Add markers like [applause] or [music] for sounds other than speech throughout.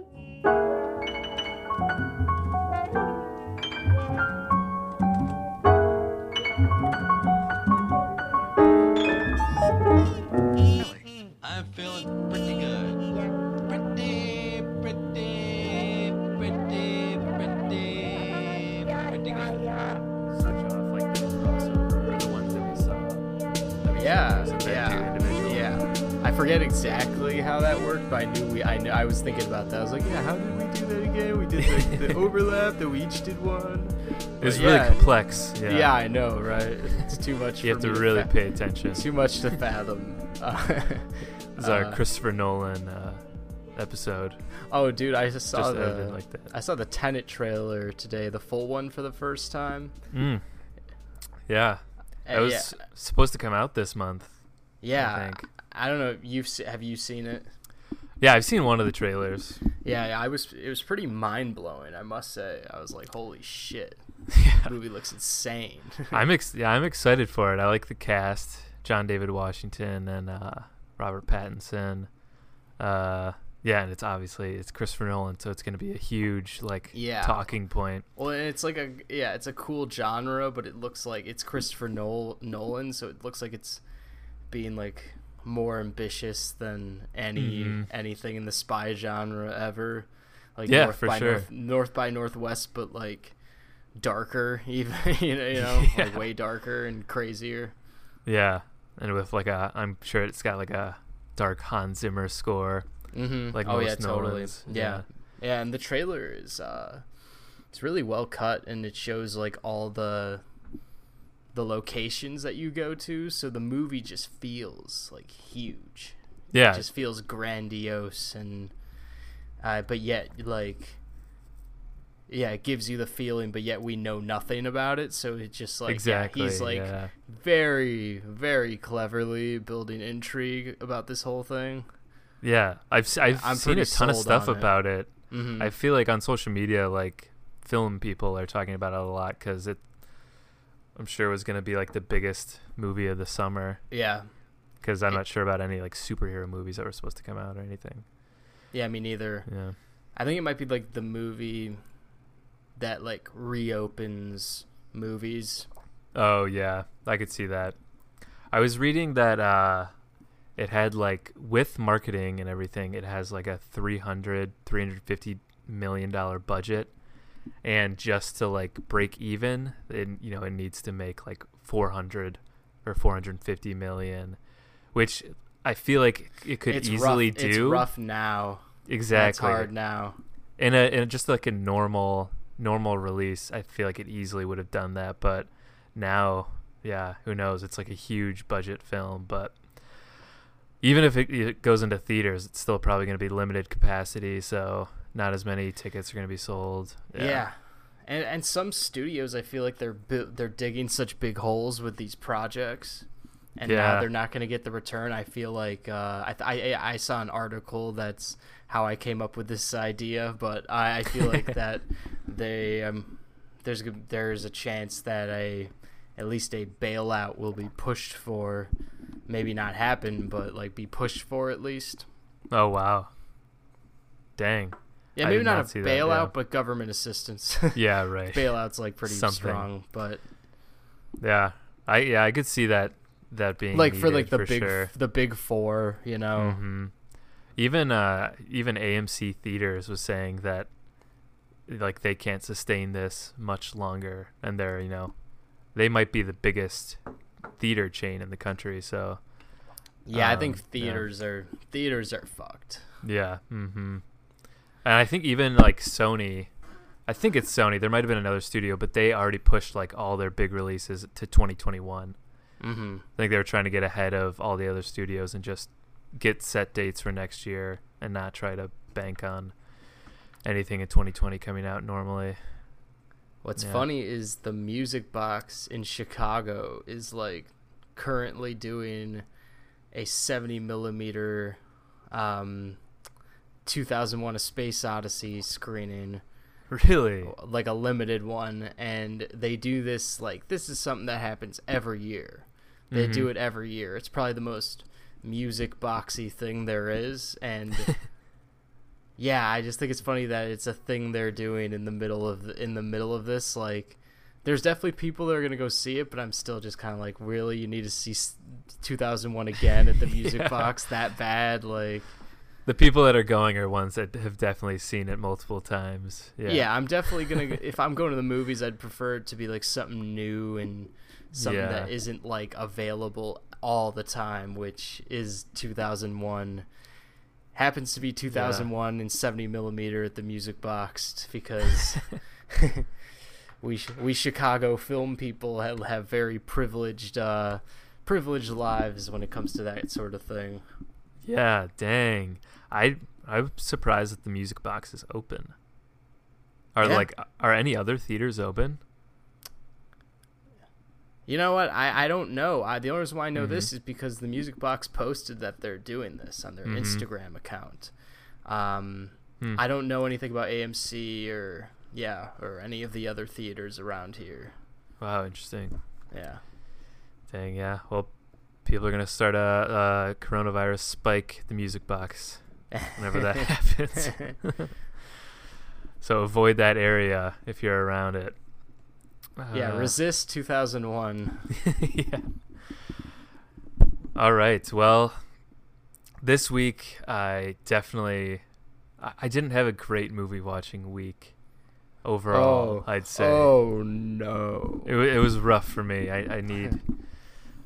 I'm forget exactly how that worked, but I knew we. I knew. I was thinking about that. I was like, yeah, how did we do that again? We did like the [laughs] overlap. That we each did one. It was But really complex. Yeah, Yeah. I know, right? [laughs] It's too much. you have to really fa- pay attention. [laughs] Too much to fathom. Uh, This is our uh, Christopher Nolan uh, episode. Oh, dude, I just saw Just the. like that. I saw the Tenet trailer today, the full one for the first time. Mm. Yeah, Uh, it was yeah, supposed to come out this month. yeah. I don't know. You've se- have you seen it? Yeah, I've seen one of the trailers. Yeah, I was. It was pretty mind blowing. I must say. I was like, holy shit, [laughs] yeah. movie looks insane. [laughs] I'm ex- yeah, I'm excited for it. I like the cast: John David Washington and uh, Robert Pattinson. Uh, yeah, and it's obviously it's Christopher Nolan, so it's going to be a huge like Yeah. talking point. well, and it's like a yeah, it's a cool genre, but it looks like it's Christopher Nol- Nolan, so it looks like it's being like more ambitious than any Mhm. anything in the spy genre ever. Like Yeah, North for by sure. North, North by Northwest, but like darker, [laughs] even you know, you know, [laughs] like way darker and crazier. Yeah, and with like a, I'm sure it's got like a dark Hans Zimmer score. Mm-hmm. Like oh yeah, most totally. Nolans, Yeah. yeah, and the trailer is uh, it's really well cut, and it shows like all the the locations that you go to, so the movie just feels like huge. Yeah, It just feels grandiose, and uh, but yet like. Yeah, it gives you the feeling, but yet we know nothing about it. So it's just like exactly. yeah, he's like yeah. very, very cleverly building intrigue about this whole thing. Yeah, I've I've I'm seen a ton of stuff on it. about it. Mm-hmm. I feel like on social media, like film people are talking about it a lot because it. I'm sure it was gonna be like the biggest movie of the summer yeah, because I'm It- not sure about any like superhero movies that were supposed to come out or anything. yeah, me neither. Yeah. I think it might be like the movie that like reopens movies. Oh yeah, I could see that. I was reading that uh it had like with marketing and everything, it has like a 300 350 million dollar budget and just to like break even, it you know, it needs to make like 400 or 450 million, which I feel like it could it's easily rough. do It's rough now. exactly It's hard now. in a in just like a normal normal release, I feel like it easily would have done that. But now, yeah, who knows? It's like a huge budget film, but even if it, it goes into theaters, it's still probably going to be limited capacity, so not as many tickets are going to be sold. Yeah. And and some studios I feel like they're bu- they're digging such big holes with these projects. And Yeah. now they're not going to get the return. I feel like uh, I, th- I I saw an article that's how I came up with this idea, but I, I feel like [laughs] that they um there's there's a chance that a at least a bailout will be pushed for, maybe not happen, but like be pushed for at least. Oh wow. Dang. Yeah, maybe not, not a that, bailout, yeah. but government assistance. [laughs] Yeah, right. bailout's like pretty Something. strong, but Yeah. I yeah, I could see that that being like for like the for big sure. the big four, you know. hmm Even uh, even AMC theaters was saying that like they can't sustain this much longer, and they're you know they might be the biggest theater chain in the country. So Yeah, I Um, think yeah. theaters are theaters are fucked. yeah, hmm and I think even like Sony, I think it's Sony. There might have been another studio, but they already pushed like all their big releases to 2021. Mm-hmm. I think they were trying to get ahead of all the other studios and just get set dates for next year and not try to bank on anything in 2020 coming out normally. What's Yeah. funny is the Music Box in Chicago is like currently doing a 70 millimeter um 2001 A Space Odyssey screening Really? like a limited one and they do this like this is something that happens every year they do Mhm. it every year it's probably the most music boxy thing there is and [laughs] yeah, I just think it's funny that it's a thing they're doing in the middle of the, in the middle of this. Like, there's definitely people that are gonna go see it, but I'm still just kind of like, really, you need to see 2001 again at the [laughs] Music Yeah. Box that bad? Like, The people that are going are ones that have definitely seen it multiple times. Yeah. yeah, I'm definitely gonna. if I'm going to the movies, I'd prefer it to be like something new and something Yeah. that isn't like available all the time, which is 2001. Happens to be 2001 in 70 millimeter at the Music Box because [laughs] we we Chicago film people have, have very privileged uh, privileged lives when it comes to that sort of thing. Yeah, dang. I I'm surprised that the music box is open. Are Yeah. like are any other theaters open? You know what? I, I don't know. I, the only reason why I know Mhm. this is because the Music Box posted that they're doing this on their Mhm. Instagram account. Um, Hmm. I don't know anything about AMC or yeah or any of the other theaters around here. Wow, interesting. Yeah. Dang, yeah. Well, people are gonna start a, a coronavirus spike the music box whenever that [laughs] happens. so avoid that area if you're around it. yeah. Uh, Resist 2001. [laughs] yeah. All right. Well, this week I definitely I, didn't have a great movie watching week overall. Oh. I'd say Oh no. it, it was rough for me. I, I need [laughs]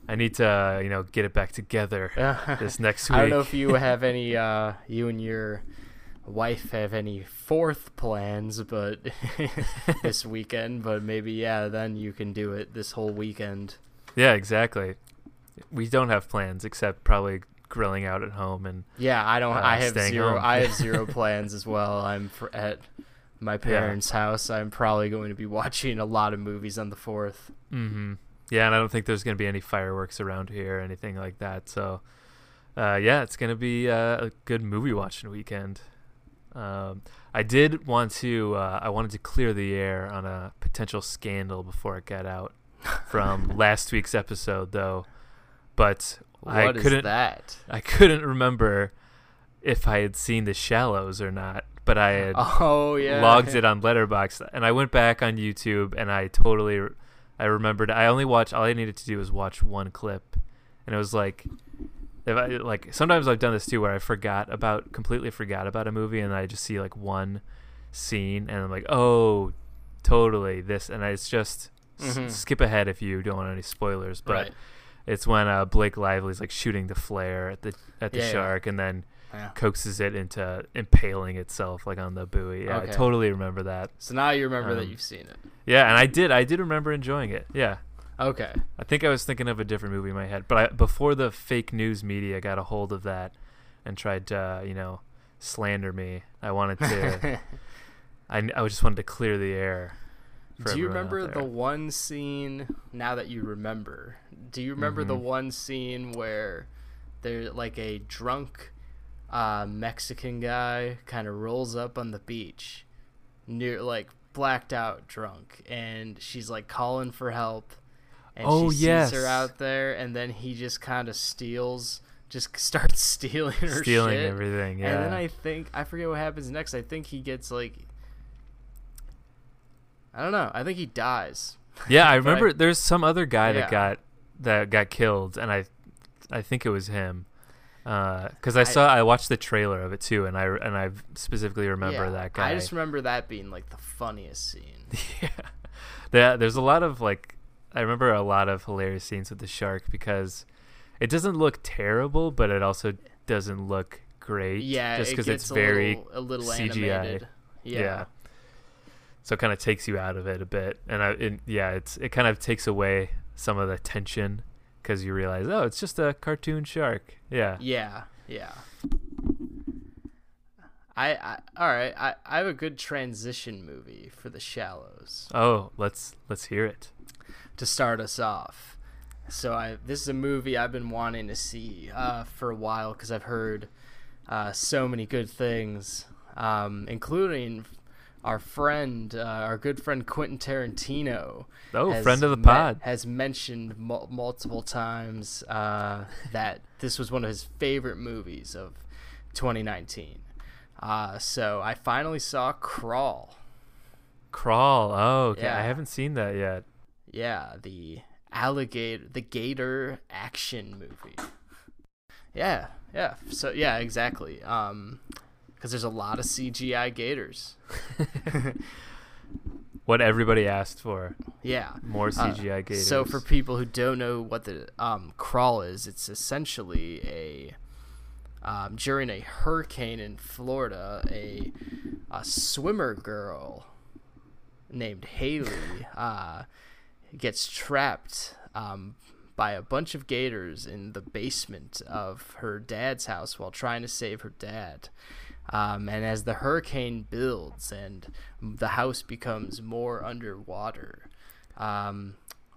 I need to uh, you know get it back together [laughs] this next week. I don't know if you have [laughs] any, uh, you and your wife have any fourth plans, but [laughs] this weekend. But maybe yeah, then you can do it this whole weekend. yeah, exactly. We don't have plans except probably grilling out at home and Yeah, I don't. Uh, I have zero. home. I have zero plans as well. I'm fr- at my parents' house. I'm probably going to be watching a lot of movies on the fourth. hmm Yeah, and I don't think there's going to be any fireworks around here or anything like that. So, uh, yeah, it's going to be uh, a good movie watching weekend. Um, I did want to. Uh, I wanted to clear the air on a potential scandal before it got out from [laughs] last week's episode, though. But I couldn't. that? I couldn't remember if I had seen The Shallows or not. But I had [laughs] Oh yeah. logged it on Letterboxd, and I went back on YouTube, and I totally, I remembered. I only watched. All I needed to do was watch one clip, and it was like, if I like sometimes I've done this too, where I forgot about completely forgot about a movie, and I just see like one scene, and I'm like, oh, totally this, and I, it's just s- Mhm. skip ahead if you don't want any spoilers, but. Right. It's when uh, Blake Lively's like shooting the flare at the at the Yeah, yeah. shark, and then Yeah. coaxes it into impaling itself like on the buoy. Yeah, Okay. I totally remember that. So now you remember that Um, you've seen it. Yeah, and I did. I did remember enjoying it. Yeah, Okay. I think I was thinking of a different movie in my head, but I, before the fake news media got a hold of that and tried to, uh, you know, slander me, I wanted to. [laughs] I, I just wanted to clear the air. do you remember the one scene? Now that you remember, do you remember the Mhm. one scene where there's like a drunk uh, Mexican guy kind of rolls up on the beach, near like blacked out drunk, and she's like calling for help, and Oh, she yes. sees her out there, and then he just kind of steals, just [laughs] starts stealing her stealing shit. everything? Yeah. And then I think I forget what happens next. I think he gets like I don't know. I think he dies. [laughs] Yeah, I But I- remember. there's some other guy Yeah. that got that got killed, and I, I think it was him, Uh, because I, I- saw I watched the trailer of it too, and I and I specifically remember Yeah, that guy. I just remember that being like the funniest scene. [laughs] yeah, There- there's a lot of like I remember a lot of hilarious scenes with the shark because it doesn't look terrible, but it also doesn't look great. Yeah, just because gets it's a very little, a little CGI. animated. yeah. Yeah. So it kind of takes you out of it a bit, and I, it, yeah, it's it kind of takes away some of the tension because you realize, oh, it's just a cartoon shark. Yeah. Yeah. Yeah. I, I all right. I, I have a good transition movie for the shallows. Oh, let's let's hear it. to start us off. So I this is a movie I've been wanting to see uh, for a while because I've heard uh, so many good things, um, including our friend, uh, our good friend Quentin Tarantino. Oh, friend of the me- pod. has mentioned mul- multiple times uh, that this was one of his favorite movies of 2019. Uh, so I finally saw Crawl. Crawl. Oh, okay. I haven't seen that yet. Yeah, the alligator, the gator action movie. Yeah, yeah. So yeah, exactly. Um, because there's a lot of CGI gators. [laughs] What everybody asked for. Yeah. More Uh, CGI gators. So for people who don't know what the um, crawl is, it's essentially a um, during a hurricane in Florida, a a swimmer girl named Haley uh, gets trapped um, by a bunch of gators in the basement of her dad's house while trying to save her dad. Um, and as the hurricane builds and the house becomes more underwater, um,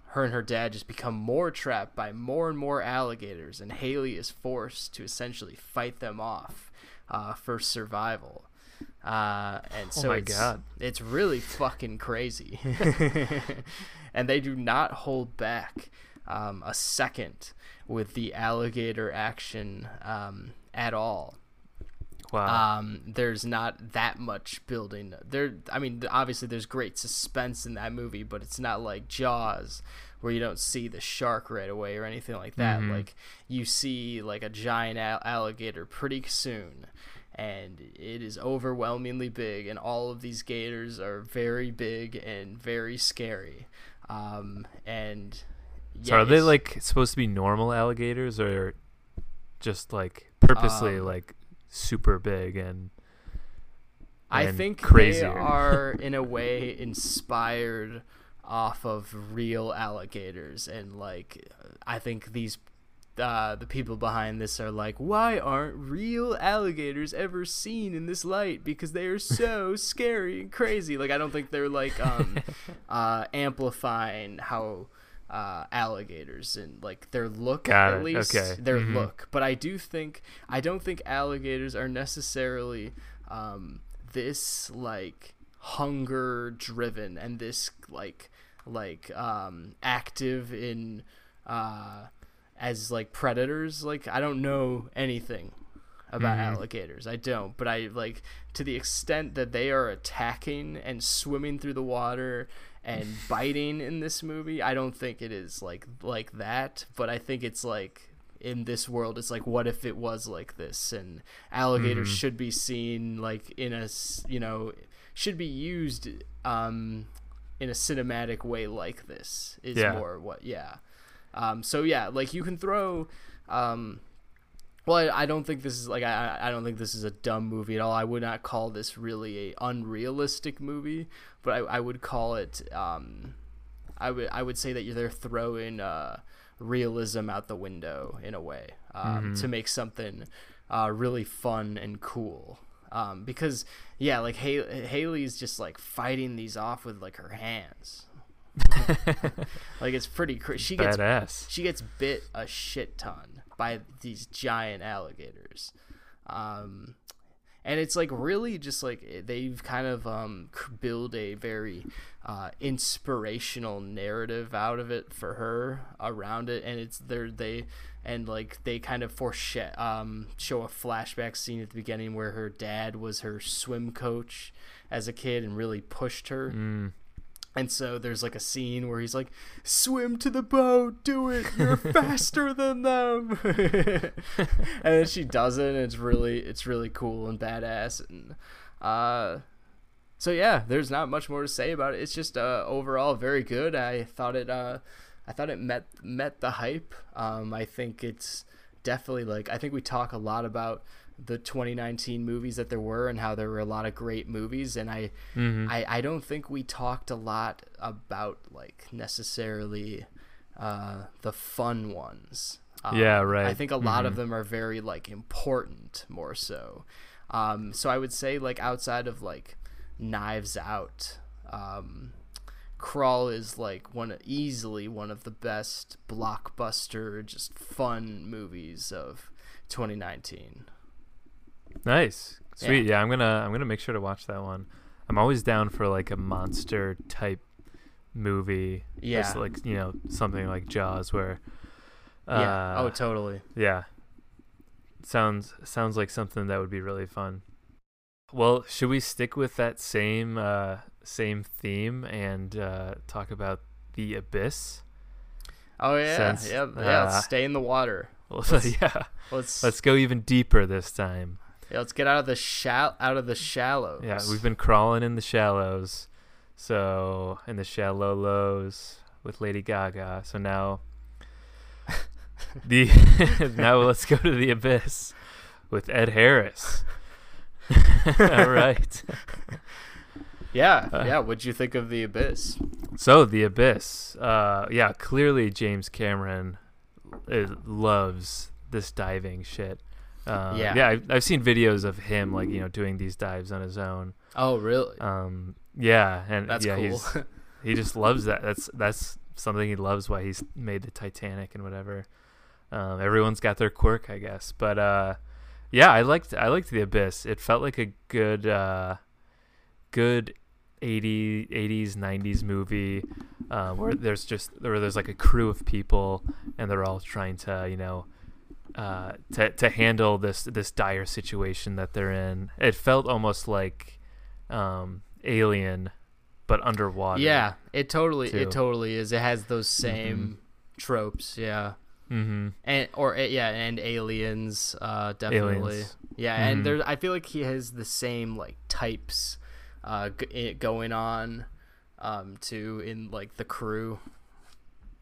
her and her dad just become more trapped by more and more alligators, and Haley is forced to essentially fight them off uh, for survival. Uh, and Oh so my it's, God. it's really fucking crazy. [laughs] [laughs] and they do not hold back um, a second with the alligator action um, at all wow. um, there's not that much building there i mean obviously there's great suspense in that movie but it's not like jaws where you don't see the shark right away or anything like that Mhm. like you see like a giant al- alligator pretty soon and it is overwhelmingly big and all of these gators are very big and very scary um, and so are they like supposed to be normal alligators or just like purposely Um, like super big and I think crazier. they [laughs] are in a way inspired off of real alligators and like I think these uh, the people behind this are like why aren't real alligators ever seen in this light because they are [laughs] so scary and crazy like I don't think they're like um [laughs] uh amplifying how uh, alligators and like their look Got at it. least Okay. their Mhm. look but I do think I don't think alligators are necessarily um, this like hunger driven and this like like um, active in uh, as like predators like I don't know anything about Mhm. alligators I don't but I like to the extent that they are attacking and swimming through the water and biting in this movie I don't think it is like like that but I think it's like in this world it's like what if it was like this and alligators Mhm. should be seen like in a you know should be used um in a cinematic way like this is Yeah. more what yeah um so yeah like you can throw um well, I, I don't think this is like I I don't think this is a dumb movie at all. I would not call this really a unrealistic movie, but I, I would call it um, I would I would say that they're throwing uh, realism out the window in a way um, Mhm. to make something uh, really fun and cool. Um, because yeah, like Hay- Haley's just like fighting these off with like her hands. [laughs] like it's pretty cra- she gets badass. she gets bit a shit ton by these giant alligators. Um and it's like really just like eh, they've kind of um build a very uh inspirational narrative out of it for her around it. And it's they're they and like they kind of foreshadow um show a flashback scene at the beginning where her dad was her swim coach as a kid and really pushed her. Mm. And so there's like a scene where he's like, "Swim to the boat, do it! You're [laughs] faster than them." [laughs] and then she does it, and it's really, it's really cool and badass. And uh, so yeah, there's not much more to say about it. It's just uh, overall very good. I thought it, uh, I thought it met met the hype. Um, I think it's definitely like I think we talk a lot about the 2019 movies that there were and how there were a lot of great movies and I Mhm. I, I don't think we talked a lot about like necessarily uh, the fun ones. Um, Yeah, right. I think a lot of Mhm. them are very like important more so. Um, so I would say like outside of like Knives Out, um, Crawl is like one easily one of the best blockbuster just fun movies of 2019. Nice. Sweet. Yeah. I'm gonna I'm gonna make sure to watch that one. I'm always down for like a monster type movie. Yeah. Just like you know something like Jaws where. Uh, yeah. Oh, totally. yeah. Sounds sounds like something that would be really fun. well, should we stick with that same uh, same theme and uh, talk about the abyss? Oh yeah, Since, yeah, yeah. uh, stay in the water. [laughs] Let's- yeah, Let's let's go even deeper this time. Yeah, let's get out of the shall out of the shallows. Yeah, we've been crawling in the shallows, so in the shallow lows with Lady Gaga. So now, the [laughs] now let's go to the abyss with Ed Harris. [laughs] All right. [laughs] yeah, Uh, yeah. What'd you think of the abyss? So the abyss. Uh, yeah, clearly James Cameron uh, loves this diving shit. Uh, Yeah. yeah. I've, I've seen videos of him like you know doing these dives on his own. Oh really? Um, yeah, and That's yeah, cool. [laughs] he just loves that. That's that's something he loves. Why he's made the Titanic and whatever. Um, everyone's got their quirk, I guess. But uh, yeah, I liked I liked the Abyss. It felt like a good uh, good 80, 80s 90s movie uh, where there's just where there's like a crew of people and they're all trying to you know uh, to to handle this this dire situation that they're in. It felt almost like um, Alien, but underwater. yeah, it totally too. it totally is. It has those same tropes. Yeah. Mm-hmm. and or uh, yeah, and aliens, uh, definitely. Aliens. Yeah, Mhm. and there, I feel like he has the same like types, uh, g- i- going on, um, too in like the crew.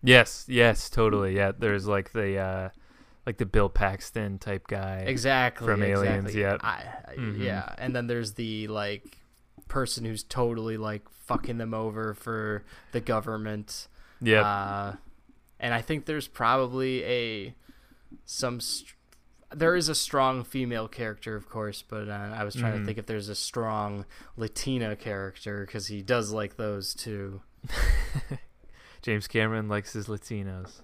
Yes, yes, totally. Yeah, there's like the uh, like the Bill Paxton type guy. Exactly From Aliens, exactly. I, I- Mhm. Yeah, and then there's the like person who's totally like fucking them over for the government. Yeah. Uh, and I think there's probably a some str- there is a strong female character, of course, but uh, I was trying Mhm. to think if there's a strong Latina character because he does like those too. [laughs] James Cameron likes his Latinos.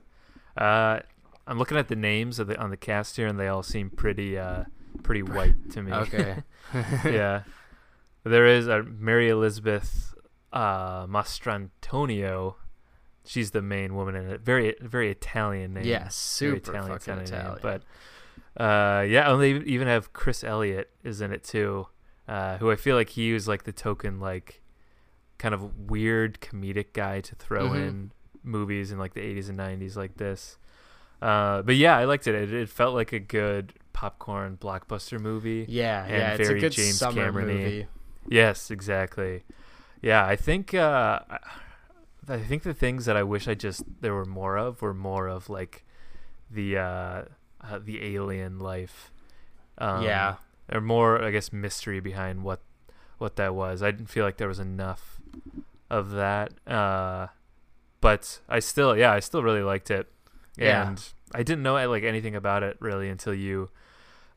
Uh, I'm looking at the names of the on the cast here, and they all seem pretty uh, pretty white to me. Okay. [laughs] yeah. There is uh, Mary Elizabeth uh, Mastrantonio. She's the main woman in it. Very very Italian name. Yes, Very super fucking name. Italian. But uh, yeah, and they even have Chris Elliott is in it too, uh, who I feel like he was like the token like kind of weird comedic guy to throw Mhm. in movies in like the 80s and 90s like this. Uh, but yeah, I liked it. it. It felt like a good popcorn blockbuster movie. yeah, and yeah, it's a good James summer Cameron-y. movie. Yes, exactly. Yeah, I think uh, I- I think the things that I wish I just there were more of were more of like the uh, uh, the alien life. Um, Yeah. or more I guess mystery behind what what that was. I didn't feel like there was enough of that. Uh, but I still yeah I still really liked it, Yeah. and I didn't know like anything about it really until you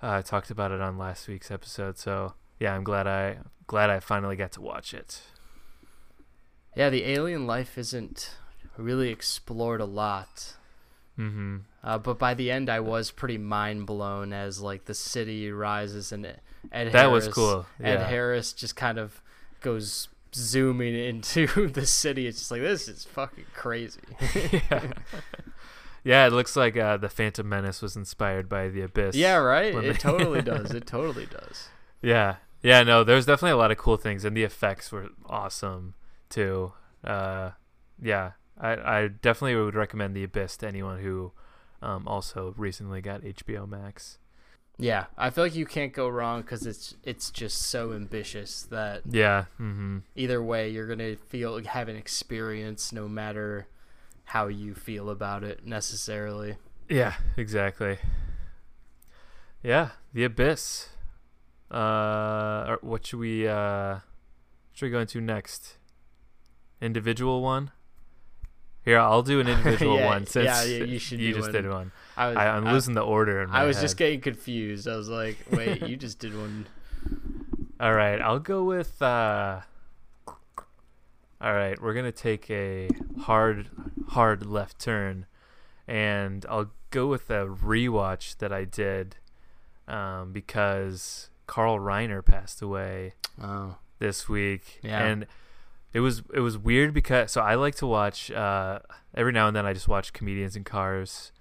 uh, talked about it on last week's episode. So yeah, I'm glad I glad I finally got to watch it. Yeah, the alien life isn't really explored a lot. Mm-hmm. Uh, but by the end, I was pretty mind blown as like the city rises and Ed That was Harris- cool, Ed. Harris just kind of goes zooming [laughs] into the city. It's just like this is fucking crazy. [laughs] yeah. [laughs] yeah, it looks like uh, the Phantom Menace was inspired by the Abyss. yeah, right. It they- [laughs] totally does. It totally does. Yeah, yeah. No, there's definitely a lot of cool things, and the effects were awesome too. Uh, yeah, I I definitely would recommend the Abyss to anyone who um, also recently got HBO Max. Yeah, I feel like you can't go wrong because it's it's just so ambitious that Yeah. Mm-hmm. either way you're gonna feel have an experience no matter how you feel about it necessarily. Yeah, exactly. Yeah, the abyss. Uh, or what should we uh, should we go into next? Individual one. Here, I'll do an [laughs] individual Yeah, one since yeah, yeah, you should you just one. did one. I was I, I'm I- losing the order in my I was head. just getting confused. I was like, wait, you just did one. [laughs] All right, I'll go with. Uh, all right, we're gonna take a hard, hard left turn, and I'll go with a rewatch that I did, um, because Carl Reiner passed away Oh. this week, Yeah. and it was it was weird because so I like to watch uh, every now and then I just watch comedians in cars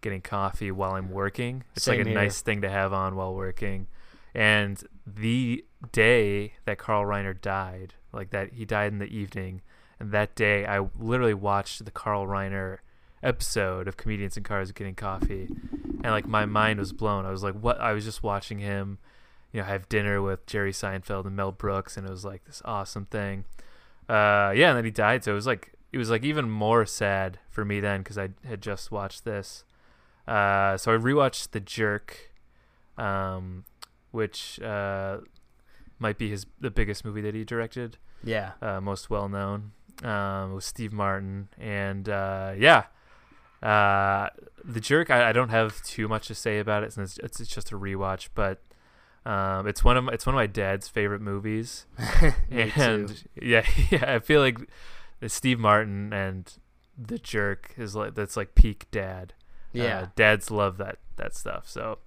getting coffee while I'm working. It's like a here. nice thing to have on while working. And the day that Carl Reiner died, like that he died in the evening, and that day I literally watched the Carl Reiner episode of Comedians in Cars Getting Coffee, and like my mind was blown. I was like, what? I was just watching him, you know, have dinner with Jerry Seinfeld and Mel Brooks, and it was like this awesome thing. Uh, yeah, and then he died, so it was like it was like even more sad for me then because I had just watched this. Uh, so I rewatched The Jerk, um, which uh, might be his the biggest movie that he directed, Yeah. uh, most well known. Um, with Steve Martin, and uh, yeah, uh, The Jerk. I, I don't have too much to say about it since it's, it's just a rewatch, but um, it's one of my, it's one of my dad's favorite movies [laughs] [laughs] and too. yeah, [laughs] yeah, I feel like Steve Martin and the jerk is like that's like peak dad. Yeah. uh, dads love that that stuff. So,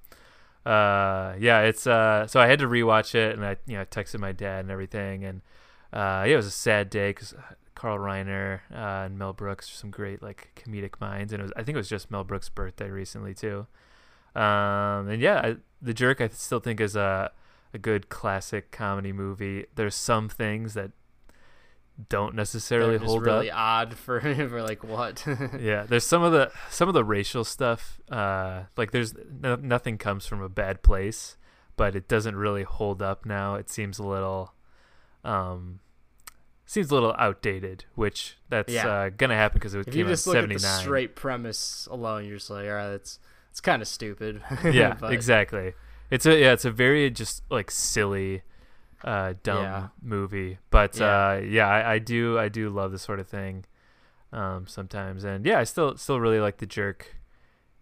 uh, yeah, it's uh, so I had to rewatch it, and I you know texted my dad and everything, and uh, yeah, it was a sad day because Carl Reiner uh, and Mel Brooks some great like comedic minds, and it was I think it was just Mel Brooks' birthday recently too. Um, and yeah, I, the jerk I still think is a a good classic comedy movie. There's some things that don't necessarily hold really up. odd for [laughs] for like what? [laughs] Yeah, there's some of the some of the racial stuff. Uh, like there's no, nothing comes from a bad place, but it doesn't really hold up now. It seems a little, um, seems a little outdated. Which that's Yeah. uh, gonna happen because it if you came out in just look at the '79. straight premise alone, you're just like, all right, that's it's kind of stupid. [laughs] yeah, exactly. It's a yeah, it's a very just like silly, uh, dumb Yeah. movie. But Yeah. uh, yeah, I, I do I do love this sort of thing, um, sometimes. And yeah, I still still really like the jerk,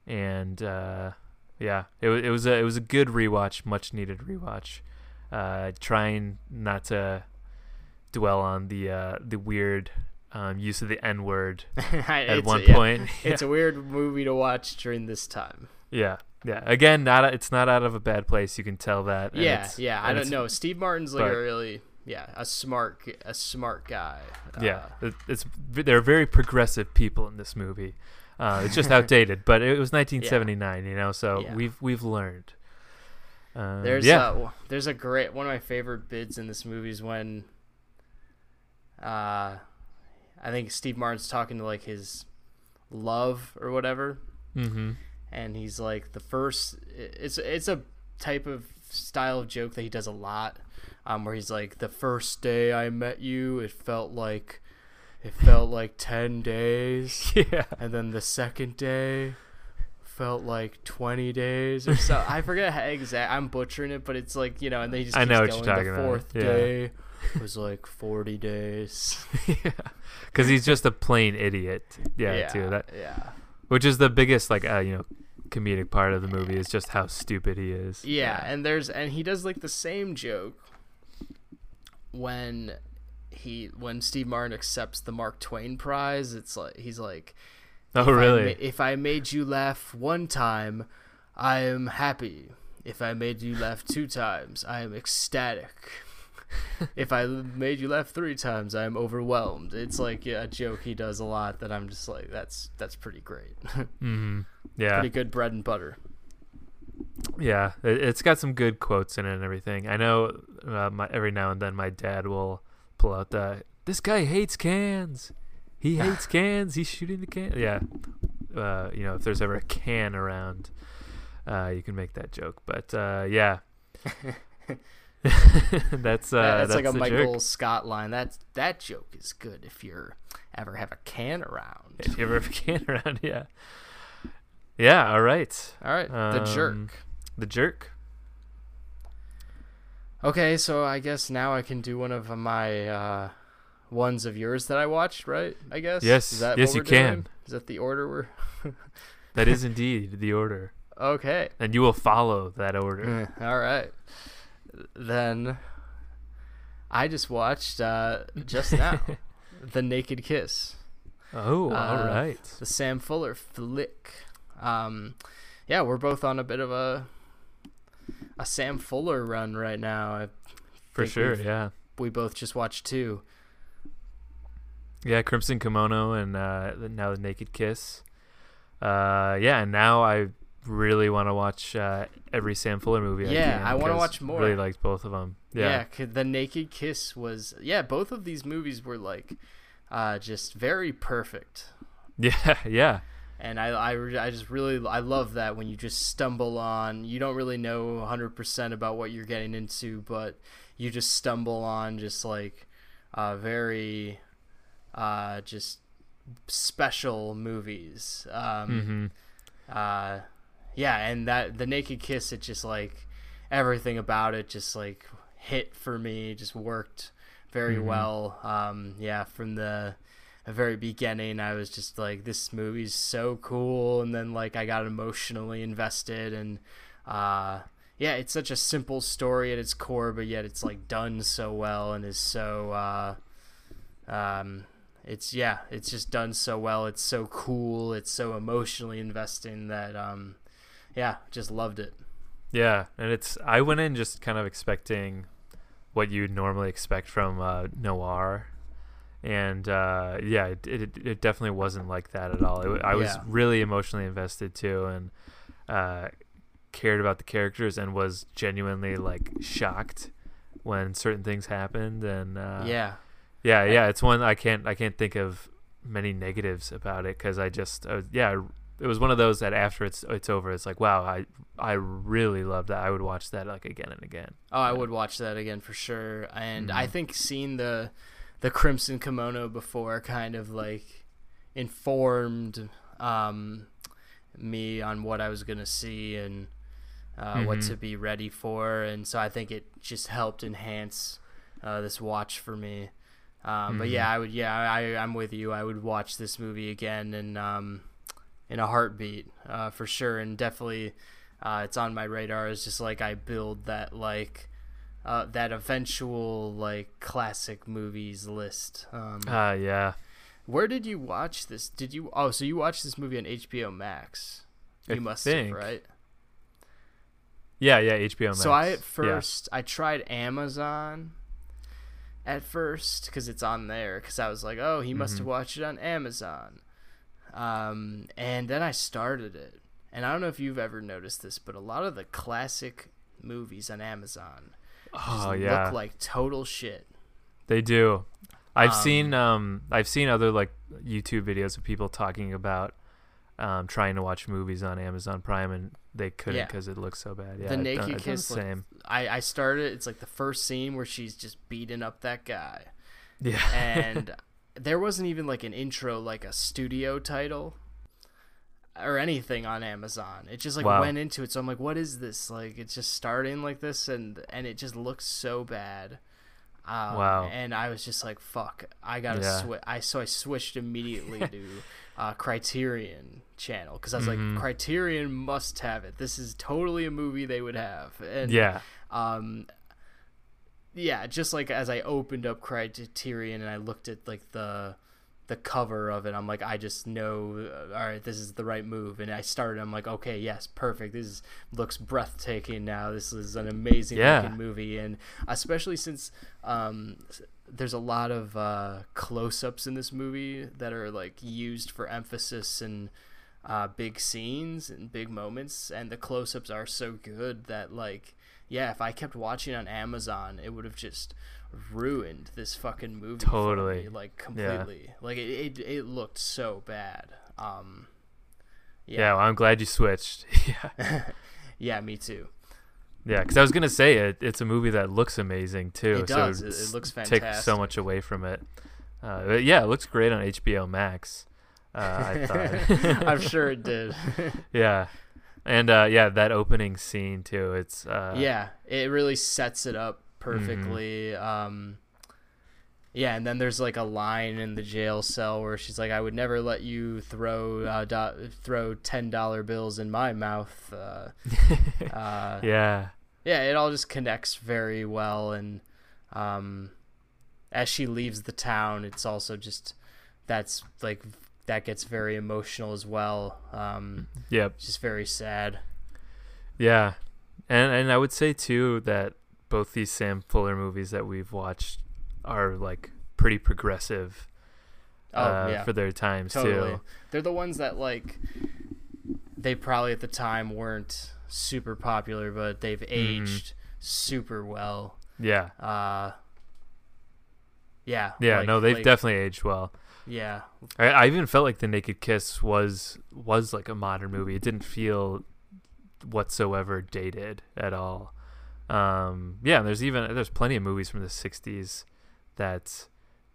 and uh, yeah, it was it was a it was a good rewatch, much needed rewatch. Uh, trying not to dwell on the uh, the weird um, use of the N word [laughs] at It's a- one yeah. point. [laughs] It's a weird movie to watch during this time. Yeah, yeah. Again, not it's not out of a bad place. You can tell that. and yeah, yeah. I don't know. Steve Martin's like but- a really yeah a smart a smart guy. Yeah, Uh, it- it's there are very progressive people in this movie. Uh, it's just [laughs] outdated, but it was 1979, you know, so Yeah. we've we've learned. Um, There's yeah, uh, there's a great one of my favorite bits in this movie is when uh I think Steve Martin's talking to like his love or whatever. Hmm and he's like the first it's it's a type of style of joke that he does a lot um where he's like the first day I met you it felt like it felt like 10 days. [laughs] Yeah, and then the second day felt like 20 days or so. I forget how exact i'm butchering it but it's like you know and they just I know what you're talking the about, fourth yeah. [laughs] was like 40 days [laughs] yeah, because he's just a plain idiot. Yeah, too. That yeah which is the biggest like uh, you know comedic part of the movie is just how stupid he is. yeah and there's and he does like the same joke when he when steve martin accepts the mark twain prize it's like he's like Oh If really? ma- if I made you laugh one time, I am happy. If I made you laugh two times, I am ecstatic. If I made you laugh three times, I am overwhelmed. It's like yeah, a joke he does a lot that I'm just like, that's that's pretty great. [laughs] hmm Yeah, pretty good bread and butter. Yeah, it, it's got some good quotes in it and everything. I know uh, my, every now and then my dad will pull out the "This guy hates cans. He [laughs] hates cans. He's shooting the can." Yeah, uh, you know, if there's ever a can around, uh, you can make that joke. But uh, yeah, [laughs] [laughs] that's uh, Yeah, that's, like a Michael jerk. Scott line. That's that joke is good if you're ever have a can around. If you ever have a can around, [laughs] yeah, yeah. All right, All right, the jerk. Um, the jerk. Okay, so I guess now I can do one of my uh, ones of yours that I watched, right? I guess. Yes, yes, you doing? can. Is that the order we're? That is [laughs] indeed the order, Okay. and you will follow that order. All right. Then I just watched uh, just [laughs] now the Naked Kiss, Oh, all Uh, right. the Sam Fuller flick. Um, yeah, we're both on a bit of a a Sam Fuller run right now. I For sure, yeah. We both just watched two. Yeah, Crimson Kimono and uh, now the Naked Kiss. Uh, yeah, and now I really want to watch uh, every Sam Fuller movie. Yeah, can, I want to watch more. Really liked both of them. Yeah, Yeah. the Naked Kiss was yeah. Both of these movies were like, uh, just very perfect. [laughs] Yeah. Yeah. and I, I, I just really I love that when you just stumble on you don't really know 100% about what you're getting into but you just stumble on just like uh, very uh, just special movies um, hmm uh, yeah and that the naked kiss it just like everything about it just like hit for me just worked very Mhm. well. Um, yeah from the the very beginning i was just like this movie's so cool and then like i got emotionally invested and uh yeah it's such a simple story at its core but yet it's like done so well and is so uh um it's yeah it's just done so well. It's so cool. It's so emotionally investing that um yeah just loved it Yeah, and it's I went in just kind of expecting what you'd normally expect from uh, noir, and uh, yeah, it, it it definitely wasn't like that at all. It, I was Yeah. really emotionally invested too, and uh, cared about the characters, and was genuinely like shocked when certain things happened, and uh, yeah yeah, yeah, it's one I can't I can't think of many negatives about it because I just I was, yeah it was one of those that after it's it's over it's like wow I I really loved that I would watch that like again and again. Oh, I would watch that again for sure. And I Mhm. think seeing the the Crimson Kimono before kind of like informed um, me on what I was gonna see and uh, what Mhm. to be ready for. And so I think it just helped enhance uh, this watch for me. Um, But Mhm. yeah, I would. Yeah, I, I'm with you. I would watch this movie again and um, in a heartbeat uh, for sure. And definitely, uh, it's on my radar. It's just like I build that like uh, that eventual like classic movies list. Um, Ah yeah, where did you watch this? Did you? Oh, so you watched this movie on HBO Max? You I must think. have, right? yeah, yeah. HBO Max. So I at Yeah. first I tried Amazon at first because it's on there because I was like, oh, he must have Mhm. watched it on Amazon. Um, and then I started it, and I don't know if you've ever noticed this, but a lot of the classic movies on Amazon just Oh yeah, look like total shit. they do. I've Um, seen um I've seen other like YouTube videos of people talking about um trying to watch movies on Amazon Prime and they couldn't Yeah. because it looks so bad. Yeah, the naked kiss, the like, same. I I started. It's like the first scene where she's just beating up that guy. Yeah, and [laughs] there wasn't even like an intro like a studio title or anything on Amazon. It just like Wow. went into it. So I'm like, what is this? Like it's just starting like this and and it just looks so bad. Um, Wow. And I was just like, fuck, I gotta Yeah. switch. I so I switched immediately to [laughs] uh, Criterion channel because I was Mhm. like, Criterion must have it. This is totally a movie they would have. And yeah, um yeah just like as i opened up criterion and i looked at like the the cover of it i'm like i just know uh, all right this is the right move. And i started i'm like okay yes perfect. This is, looks breathtaking now. This is an amazing Yeah. movie. And especially since um there's a lot of uh close-ups in this movie that are like used for emphasis and uh, big scenes and big moments, and the close-ups are so good that like, yeah, if I kept watching on Amazon, it would have just ruined this fucking movie. Totally. me, like completely. Like it, it, it looked so bad. Um, yeah. well, I'm glad you switched. [laughs] yeah, [laughs] yeah, me too. yeah. Because I was gonna say it. It's a movie that looks amazing too. It does. So It- it looks Takes fantastic. so much away from it. Uh, but yeah, it looks great on HBO Max. Uh, I [laughs] thought. I'm sure it did. yeah, and uh, yeah, that opening scene too. It's uh, yeah, it really sets it up Mm-hmm. perfectly. Um, yeah, and then there's like a line in the jail cell where she's like, "I would never let you throw uh, do- throw ten dollar bills in my mouth." Uh, [laughs] uh, yeah, yeah, it all just connects very well, and um, as she leaves the town, it's also just that's like that gets very emotional as well. Um, yep. just very sad. Yeah, and and I would say too that both these Sam Fuller movies that we've watched are like pretty progressive Oh uh, yeah, for their times totally. too. They're the ones that like they probably at the time weren't super popular, but they've Mm-hmm. aged super well. Yeah. Uh, yeah. Yeah, like- no, they've like- definitely aged well. Yeah, I, I even felt like The Naked Kiss was was like a modern movie. It didn't feel whatsoever dated at all. Um, yeah, and there's even there's plenty of movies from the '60s that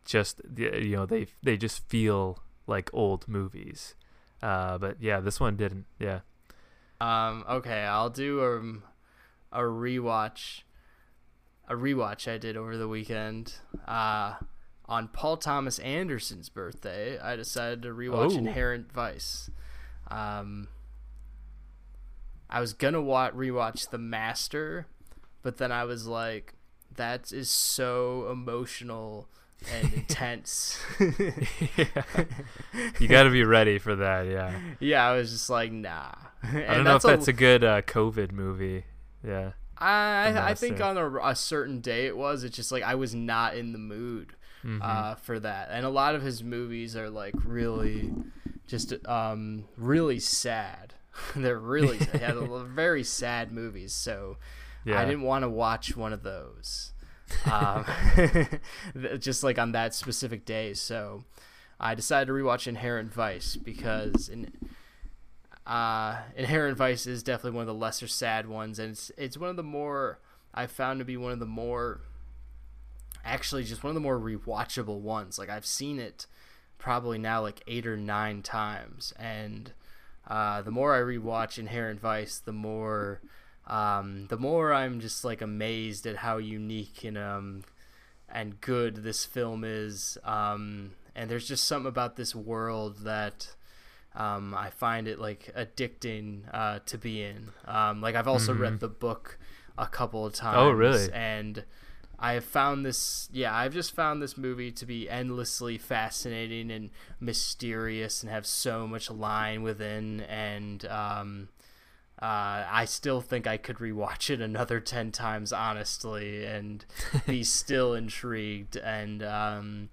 just you know they they just feel like old movies. Uh, but yeah, this one didn't. Yeah. Um, okay, I'll do um, a rewatch. A rewatch I did over the weekend. Uh, on Paul Thomas Anderson's birthday, I decided to rewatch Oh. Inherent Vice. Um, I was gonna wa- rewatch The Master, but then I was like, that is so emotional and [laughs] intense. You [laughs] got to be ready for that. Yeah. yeah, I was just like, nah. I don't know if that's a good uh, COVID movie. Yeah. I I think on a, a certain day it was. It's just like I was not in the mood Mhm. uh, for that, and a lot of his movies are like really, just um really sad. [laughs] They're really [laughs] they had a- very sad movies, so yeah. I didn't want to watch one of those. [laughs] Um, just like on that specific day, so I decided to rewatch Inherent Vice because in uh, Inherent Vice is definitely one of the lesser sad ones, and it's it's one of the more I found to be one of the more actually just one of the more rewatchable ones. Like I've seen it probably now like eight or nine times, and uh, the more I rewatch Inherent Vice, the more um, the more I'm just like amazed at how unique and um and good this film is. Um, and there's just something about this world that um, I find it like addicting uh, to be in. Um, like I've also read the book a couple of times. Oh, really? And I have found this. Yeah, I've just found this movie to be endlessly fascinating and mysterious, and have so much line within. And um, uh, I still think I could rewatch it another ten times, honestly, and be [laughs] still intrigued. And um,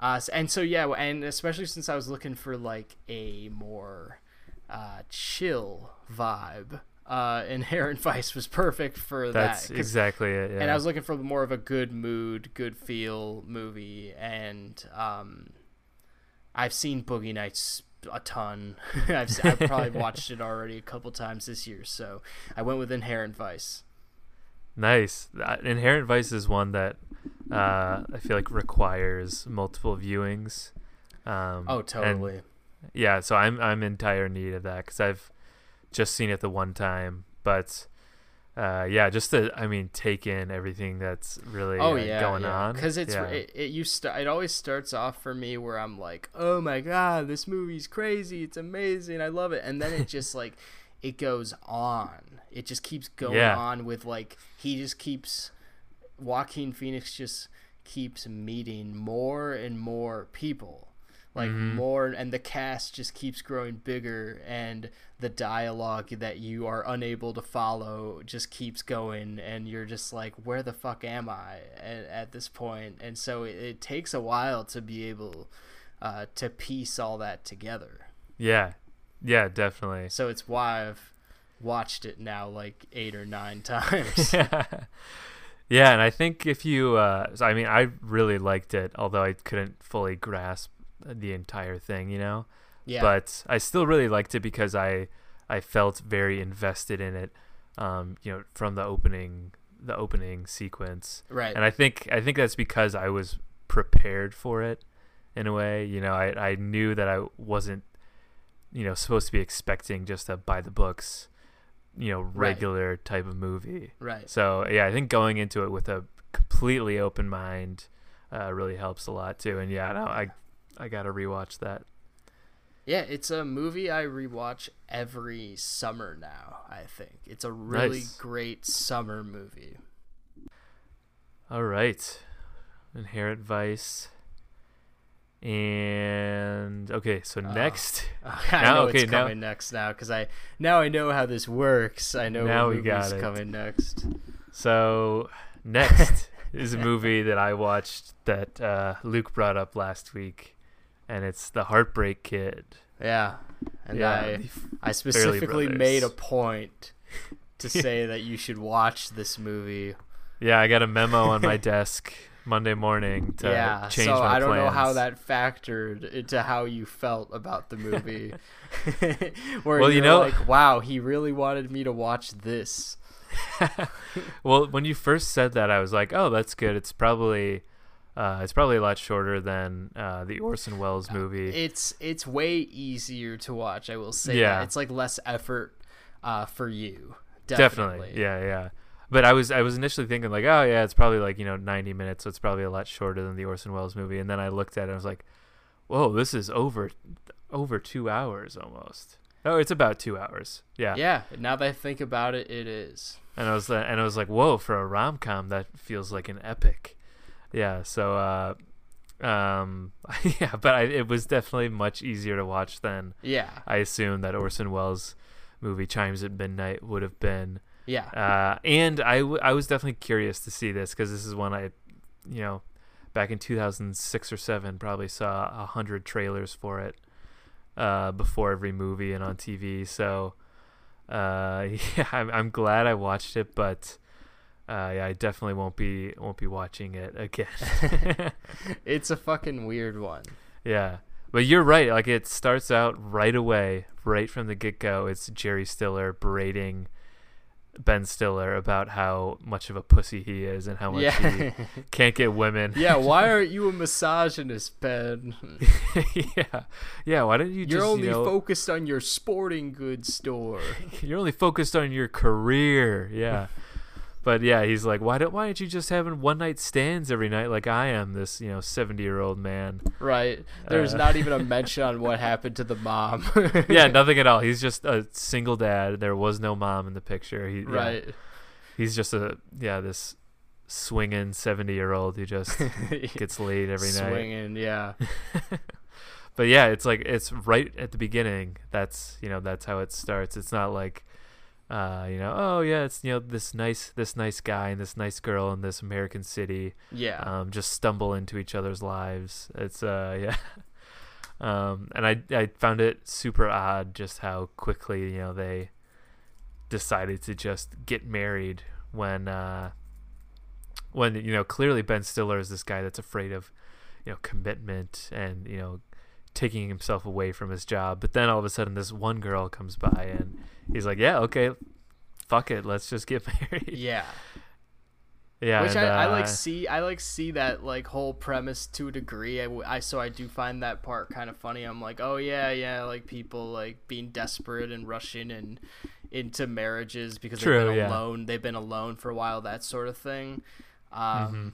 uh, and so yeah, and especially since I was looking for like a more uh, chill vibe, uh, [laughs] Inherent Vice was perfect for that. That's that. exactly it. Yeah. and I was looking for more of a good mood, good feel movie, and um, I've seen Boogie Nights a ton. [laughs] I've, I've probably [laughs] watched it already a couple times this year, so I went with Inherent Vice. Nice. Uh, Inherent Vice is one that uh, I feel like requires multiple viewings. Um, Oh, totally. yeah, so I'm I'm in dire need of that because I've just seen it the one time, but uh, yeah, just to I mean take in everything that's really oh uh, yeah, going yeah. on Because it's yeah. it, it you st- it always starts off for me where I'm like, oh my god, this movie's crazy, it's amazing, I love it, and then it just [laughs] like it goes on. It just keeps going Yeah. on with like he just keeps Joaquin Phoenix just keeps meeting more and more people. Like Mhm. more and the cast just keeps growing bigger and the dialogue that you are unable to follow just keeps going and you're just like where the fuck am I at, at this point and so it, it takes a while to be able uh, to piece all that together. yeah, yeah, definitely. So it's why I've watched it now like eight or nine [laughs] [laughs] times. yeah, yeah and I think if you, uh, I mean, I really liked it, although I couldn't fully grasp the entire thing, you know. Yeah. But I still really liked it because I, I felt very invested in it, um, you know, from the opening, the opening sequence, right. and I think I think that's because I was prepared for it, in a way. You know, I I knew that I wasn't, you know, supposed to be expecting just a by the books, you know, Right. regular type of movie. right. So yeah, I think going into it with a completely open mind uh, really helps a lot too. And yeah, no, I I gotta rewatch that. Yeah, it's a movie I rewatch every summer now, I think. It's a really Nice. great summer movie. All right, Inherent Vice. And okay, so Uh, next, [laughs] I Now- know okay, it's now- coming next now because I now I know how this works. I know Now what we got it. coming next. so next [laughs] is a movie that I watched that uh, Luke brought up last week, and it's The Heartbreak Kid. Yeah, and Yeah, I I specifically made a point to [laughs] say that you should watch this movie. Yeah, I got a memo on my [laughs] desk Monday morning to yeah, change so my I don't know how that factored into how you felt about the movie. [laughs] Where Well, you know- like, wow, he really wanted me to watch this. well, when you first said that, I was like, "Oh, that's good. It's probably, uh, it's probably a lot shorter than uh, the Orson Welles movie." It's it's way easier to watch. I will say Yeah. that it's like less effort uh, for you. Definitely. Definitely. Yeah, yeah. But I was I was initially thinking like, oh yeah, it's probably like you know 90 minutes, so it's probably a lot shorter than the Orson Welles movie. And then I looked at it, and I was like, whoa, this is over over two hours almost. Oh, it's about two hours. Yeah. Yeah. Now that I think about it, it is. And I was uh, and I was like, whoa, for a rom com, that feels like an epic. Yeah. So, uh, um, [laughs] yeah, but I, it was definitely much easier to watch than Yeah. I assumed that Orson Welles movie Chimes at Midnight would have been. Yeah. Uh, and I, w- I was definitely curious to see this because this is one I, you know, back in 2006 or 7 probably saw a hundred trailers for it uh, before every movie and on TV. So uh, [laughs] yeah, I'm, I'm glad I watched it, but uh, yeah, I definitely won't be won't be watching it again. [laughs] [laughs] it's a fucking weird one. yeah, but you're right. Like it starts out right away, right from the get go. It's Jerry Stiller berating Ben Stiller about how much of a pussy he is and how much Yeah. he [laughs] can't get women. yeah. Why aren't you a misogynist, Ben? yeah, yeah. Why don't you You're just only you know, focused on your sporting goods store. you're only focused on your career. Yeah. But yeah, he's like, why don't why aren't you just having one night stands every night like I am, this you know seventy year old man? Right. There's Uh. not even a [laughs] mention on what happened to the mom. [laughs] Yeah, [laughs] nothing at all. He's just a single dad. There was no mom in the picture. He, yeah, Right. he's just a yeah this swinging seventy year old who just gets laid every night. Swinging, yeah. But yeah, it's like it's right at the beginning. That's you know that's how it starts. It's not like uh, you know oh yeah it's you know this nice this nice guy and this nice girl in this American city Yeah. um, just stumble into each other's lives. It's uh [laughs] yeah. Um, and I I found it super odd just how quickly you know they decided to just get married when uh when you know clearly Ben Stiller is this guy that's afraid of you know commitment and you know taking himself away from his job but then all of a sudden this one girl comes by and he's like yeah okay fuck it let's just get [laughs] married yeah. yeah Which and, I, I like uh, see I like see that like whole premise to a degree. I so I do find that part kind of funny. I'm like, oh yeah, yeah, like people like being desperate and rushing and into marriages because True, they've been yeah. alone. They've been alone for a while, that sort of thing. Um, mhm.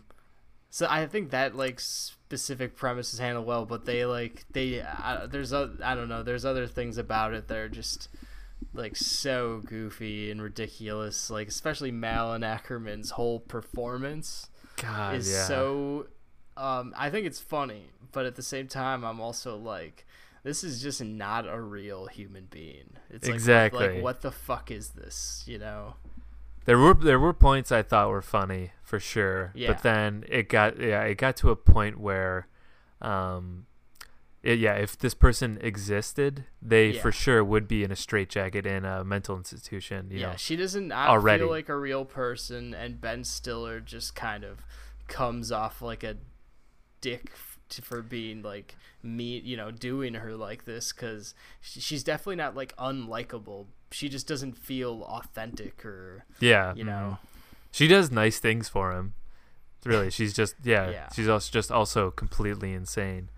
So I think that like specific premise is handled well, but they like they uh, there's a I don't know there's other things about it that are just like so goofy and ridiculous. Like especially Malin Akerman's whole performance God, is yeah. so. Um, I think it's funny, but at the same time, I'm also like, this is just not a real human being. It's like, Exactly. like what the fuck is this? You know? There were there were points I thought were funny for sure, Yeah. but then it got yeah it got to a point where, um, it, yeah if this person existed, they Yeah. for sure would be in a straitjacket in a mental institution. You yeah, know, she doesn't already. feel like a real person, and Ben Stiller just kind of comes off like a dick for being like me, you know, doing her like this because she's definitely not like unlikable. She just doesn't feel authentic or yeah, you know. Mm-hmm. she does nice things for him. Really, she's just yeah, Yeah. she's also just also completely insane.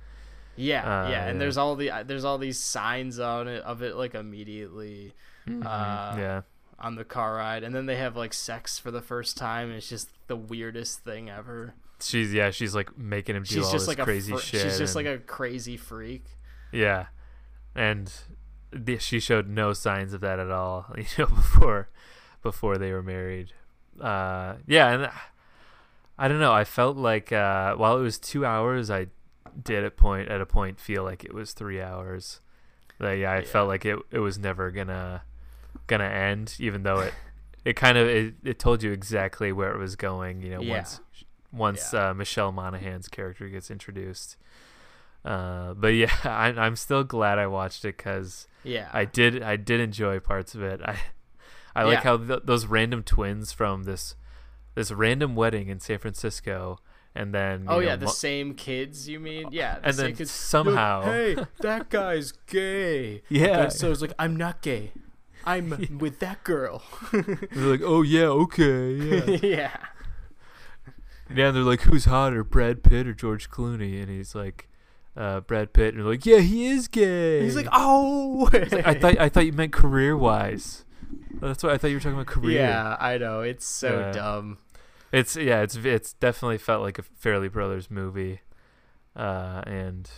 Yeah, Uh, yeah, and yeah. there's all the there's all these signs on it of it like immediately uh, yeah, on the car ride, and then they have like sex for the first time. And it's just the weirdest thing ever. she's yeah she's like making him do She's all just this like crazy a fr- shit. she's just and- like a crazy freak. Yeah, and the, she showed no signs of that at all. [laughs] You know, before before they were married. Uh, yeah, and I don't know. I felt like uh, while it was two hours, I did at point at a point feel like it was three hours. Like, yeah, I Yeah. felt like it it was never gonna gonna end, even though it it kind of it, it told you exactly where it was going. You know, Yeah. once once Yeah. uh, Michelle Monaghan's character gets introduced. Uh, but yeah, [laughs] I, I'm still glad I watched it because Yeah. I did I did enjoy parts of it. [laughs] I I like how th- those random twins from this this random wedding in San Francisco, and then Oh yeah, know, the mo- same kids. You mean? Yeah. The And same then kids. somehow- [laughs] hey, that guy's gay. Yeah. So it's like I'm not gay. I'm [laughs] with that girl. [laughs] they're like, oh yeah, okay, yeah, yeah. yeah. And they're like, who's hotter, Brad Pitt or George Clooney? And he's like, uh, Brad Pitt, and they're like, yeah, he is gay. He's like, oh. He's like, I thought I thought you meant career wise. That's what I thought you were talking about career. Yeah, I know. It's so Yeah. dumb. It's yeah, it's it's definitely felt like a Farrelly Brothers movie, uh, and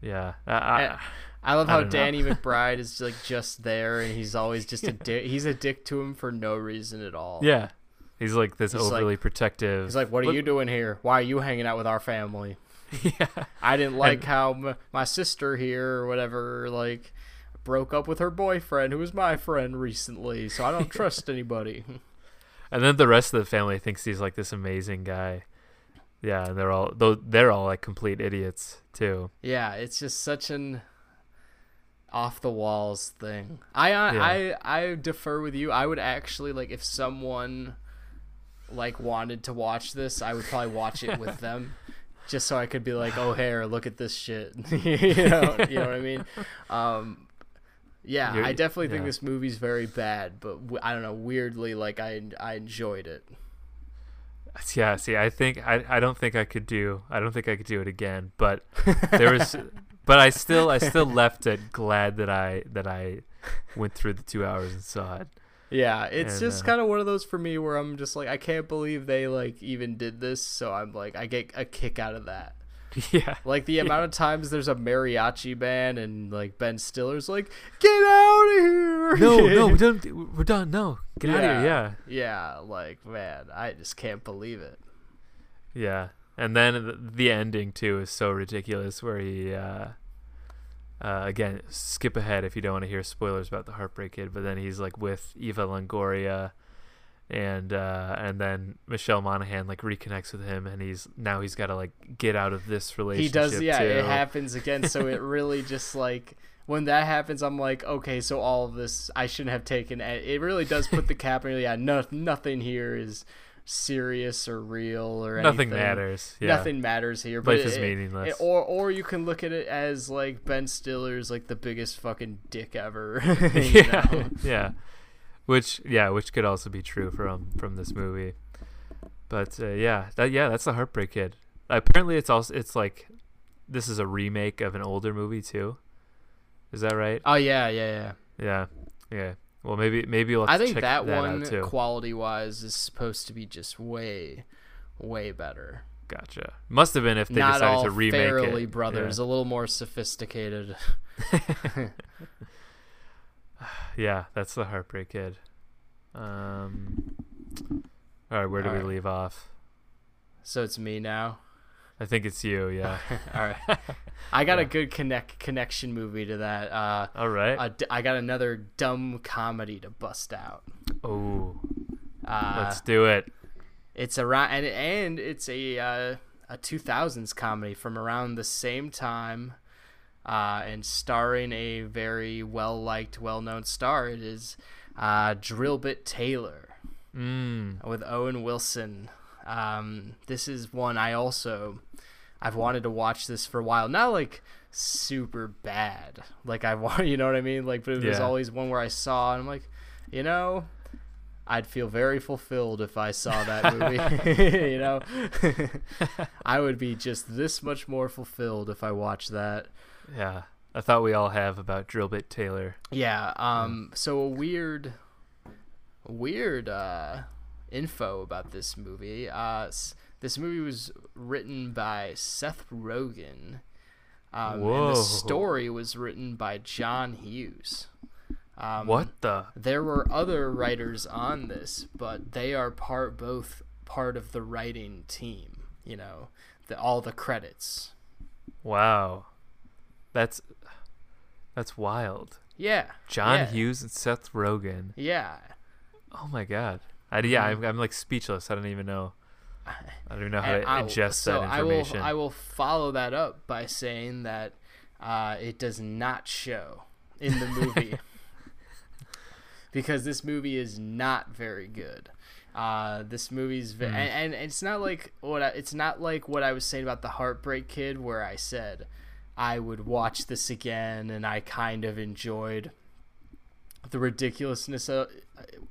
yeah, I, I, Eh, I love how. Danny [laughs] McBride is like just there, and he's always just a dick. He's a dick to him for no reason at all. yeah, he's like this He's like- overly protective. He's like, "What are Look- you doing here? Why are you hanging out with our family? [laughs] yeah, I didn't like And- how m- my sister here or whatever like broke up with her boyfriend, who was my friend recently. So I don't [laughs] trust anybody." And then the rest of the family thinks he's like this amazing guy. Yeah, and they're all though they're all like complete idiots too. Yeah, it's just such an off the walls thing. I uh, Yeah. I I defer with you. I would actually like if someone like wanted to watch this, I would probably watch it with them. [laughs] Just so I could be like, oh, hair, look at this shit. [laughs] you know, you know what I mean? [laughs] Um, yeah, You're- I definitely think this movie's very bad, but w- I don't know. Weirdly, like I I enjoyed it. Yeah, see, I think I I don't think I could do I don't think I could do it again. But [laughs] there was, but I still I still left it glad that I that I went through the two hours and saw it. Yeah, it's And, just uh, kind of one of those for me where I'm just like, I can't believe they like even did this. So I'm like, I get a kick out of that. [laughs] yeah, Like the amount of times there's a mariachi band and like Ben Stiller's like, get out of here. no, no, [laughs] we don't. We're done. No, get out of here. Yeah, Yeah, like man, I just can't believe it. yeah. And then the, the ending too is so ridiculous, where he, uh, uh, again, skip ahead if you don't want to hear spoilers about the Heartbreak Kid. But then he's like with Eva Longoria, and uh, and then Michelle Monaghan like reconnects with him, and he's now he's got to like get out of this relationship. He does, yeah, too. it happens again. So it [laughs] really just like when that happens, I'm like, okay, so all of this I shouldn't have taken. It It really does put the cap in. Yeah, no, nothing here is serious or real or Nothing anything. matters. Yeah. Nothing matters here. But Life is meaningless. it- or or you can look at it as like Ben Stiller's like the biggest fucking dick ever. [laughs] [laughs] yeah, know? yeah. Which yeah, which could also be true from from this movie. But uh, yeah, that yeah, that's the Heartbreak Kid. Apparently, it's also it's like this is a remake of an older movie too. Is that right? Oh yeah, yeah, yeah. Yeah, yeah. Well, maybe maybe we'll I to think check that, that one quality wise is supposed to be just way, way better. gotcha. Must have been if they Not decided all to remake Farrelly it. brothers, a little more sophisticated. [laughs] [laughs] Yeah. yeah, that's the Heartbreak Kid. Um. All right, where do All we right. leave off? So it's me now. I think it's you. Yeah. [laughs] All right, [laughs] I got a good connect connection movie to that. Uh, All right. I got another dumb comedy to bust out. oh, Uh, let's do it. It's around and and it's a uh, a 2000s comedy from around the same time, uh, and starring a very well liked, well known star. It is uh, Drillbit Taylor Mm. with Owen Wilson. Um, this is one I also I've wanted to watch this for a while. Not like super bad, like I [laughs] want, you know what I mean? Like, but it was Yeah. always one where I saw and I'm like, you know, I'd feel very fulfilled if I saw that movie. [laughs] you know, [laughs] I would be just this much more fulfilled if I watched that. Yeah, I thought we all have about Drillbit Taylor. Yeah. Um. So a weird, weird uh, info about this movie. Uh, this movie was written by Seth Rogen. Um, and the story was written by John Hughes. Um, what the? There were other writers on this, but they are part both part of the writing team. You know, the, all the credits. Wow, that's that's wild. Yeah. John yeah, Hughes and Seth Rogen. Yeah. Oh my god. I, yeah. I'm, I'm like speechless. I don't even know. I don't even know how and to I- ingest so that I will information. I will follow that up by saying that uh, it does not show in the movie [laughs] because this movie is not very good. Uh, this movie's ve- Hmm. and, and it's not like what I, it's not like what I was saying about the Heartbreak Kid, where I said I would watch this again and I kind of enjoyed the ridiculousness of,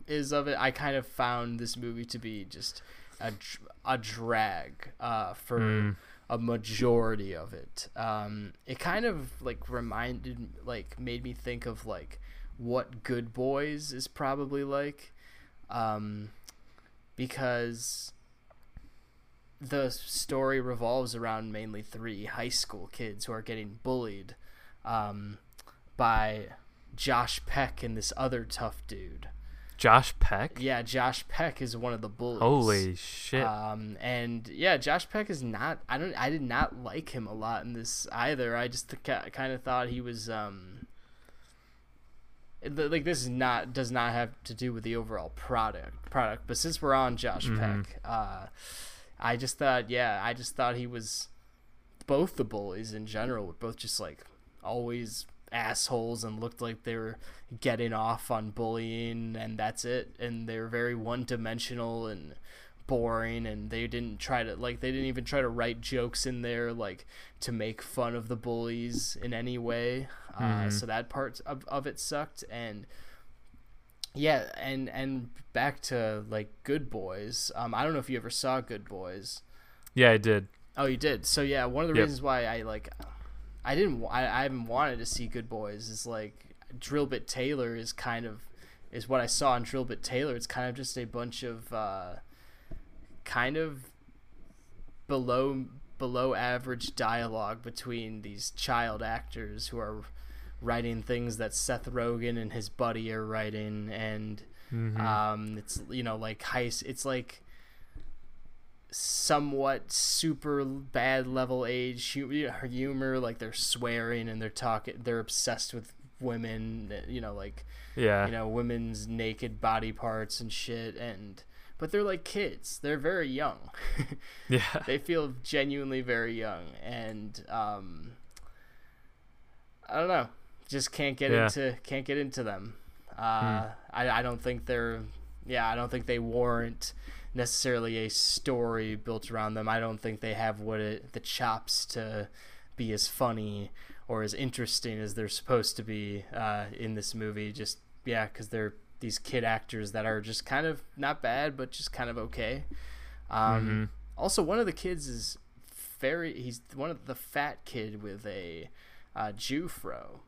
is of it. I kind of found this movie to be just a, a drag uh, for Mm. a majority of it. Um, it kind of like reminded, like made me think of like what Good Boys is probably like, um, because the story revolves around mainly three high school kids who are getting bullied um, by Josh Peck and this other tough dude. Josh Peck. Yeah, Josh Peck is one of the bullies. Holy shit! Um, and yeah, Josh Peck is not. I don't. I did not like him a lot in this either. I just kind of thought he was. Um, like this is not does not have to do with the overall product product. But since we're on Josh Mhm. Peck, uh, I just thought, yeah, I just thought he was both the bullies in general were both just like always assholes and looked like they were getting off on bullying and that's it. And they were very one-dimensional and boring and they didn't try to like they didn't even try to write jokes in there like to make fun of the bullies in any way. Uh, Mhm. so that part of, of it sucked. And yeah and and back to like good boys um i don't know if you ever saw good boys yeah, I did. Oh, you did. So yeah, one of the Yep. reasons why I like, I didn't, I, I haven't wanted to see Good Boys is like Drillbit Taylor is kind of, is what I saw in Drillbit Taylor. It's kind of just a bunch of, uh, kind of below below average dialogue between these child actors who are writing things that Seth Rogen and his buddy are writing, and Mhm. um, it's you know like heist. It's like somewhat super bad level age humor. Like they're swearing and they're talking. They're obsessed with women. You know, like yeah. you know women's naked body parts and shit. And but they're like kids. They're very young. [laughs] yeah. they feel genuinely very young and um i don't know just can't get Yeah. into can't get into them uh I, I don't think they're yeah i don't think they warrant necessarily a story built around them i don't think they have what it the chops to be as funny or as interesting as they're supposed to be uh in this movie just yeah because they're these kid actors that are just kind of not bad but just kind of okay um Mhm. also, one of the kids is very. He's one of the fat kid with a uh, Jew fro.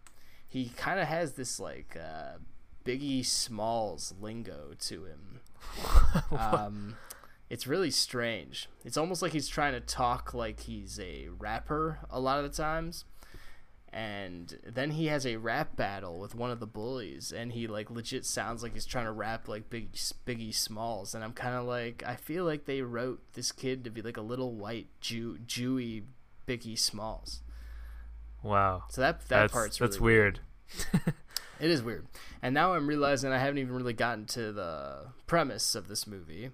He kind of has this like uh, Biggie Smalls lingo to him. [laughs] um, it's really strange. It's almost like he's trying to talk like he's a rapper a lot of the times. And then he has a rap battle with one of the bullies, and he like legit sounds like he's trying to rap like Big Biggie Smalls. And I'm kind of like, I feel like they wrote this kid to be like a little white Jew, Jewy Biggie Smalls. Wow. So that that that's part's that's really weird. [laughs] it is weird. And now I'm realizing I haven't even really gotten to the premise of this movie,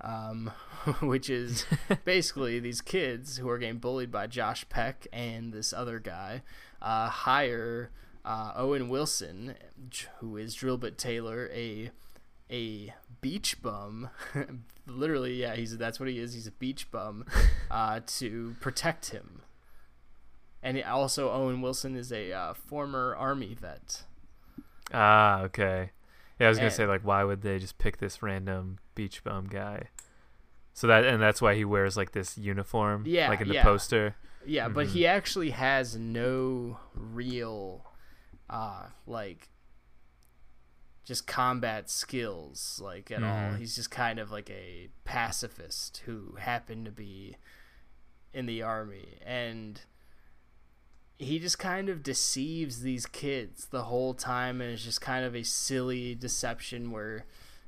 um, [laughs] which is [laughs] basically these kids who are getting bullied by Josh Peck and this other guy uh, hire uh, Owen Wilson, who is Drillbit Taylor, a a beach bum. Literally, yeah, he's that's what he is. He's a beach bum uh, to protect him. And also, Owen Wilson is a uh, former army vet. Ah, okay. Yeah, I was gonna And- say like, why would they just pick this random beach bum guy? So that and that's why he wears like this uniform, Yeah, like in the yeah. poster. Yeah, but Mhm. he actually has no real, uh, like, just combat skills, like, at all. Mhm. He's just kind of like a pacifist who happened to be in the army. And he just kind of deceives these kids the whole time, and it's just kind of a silly deception where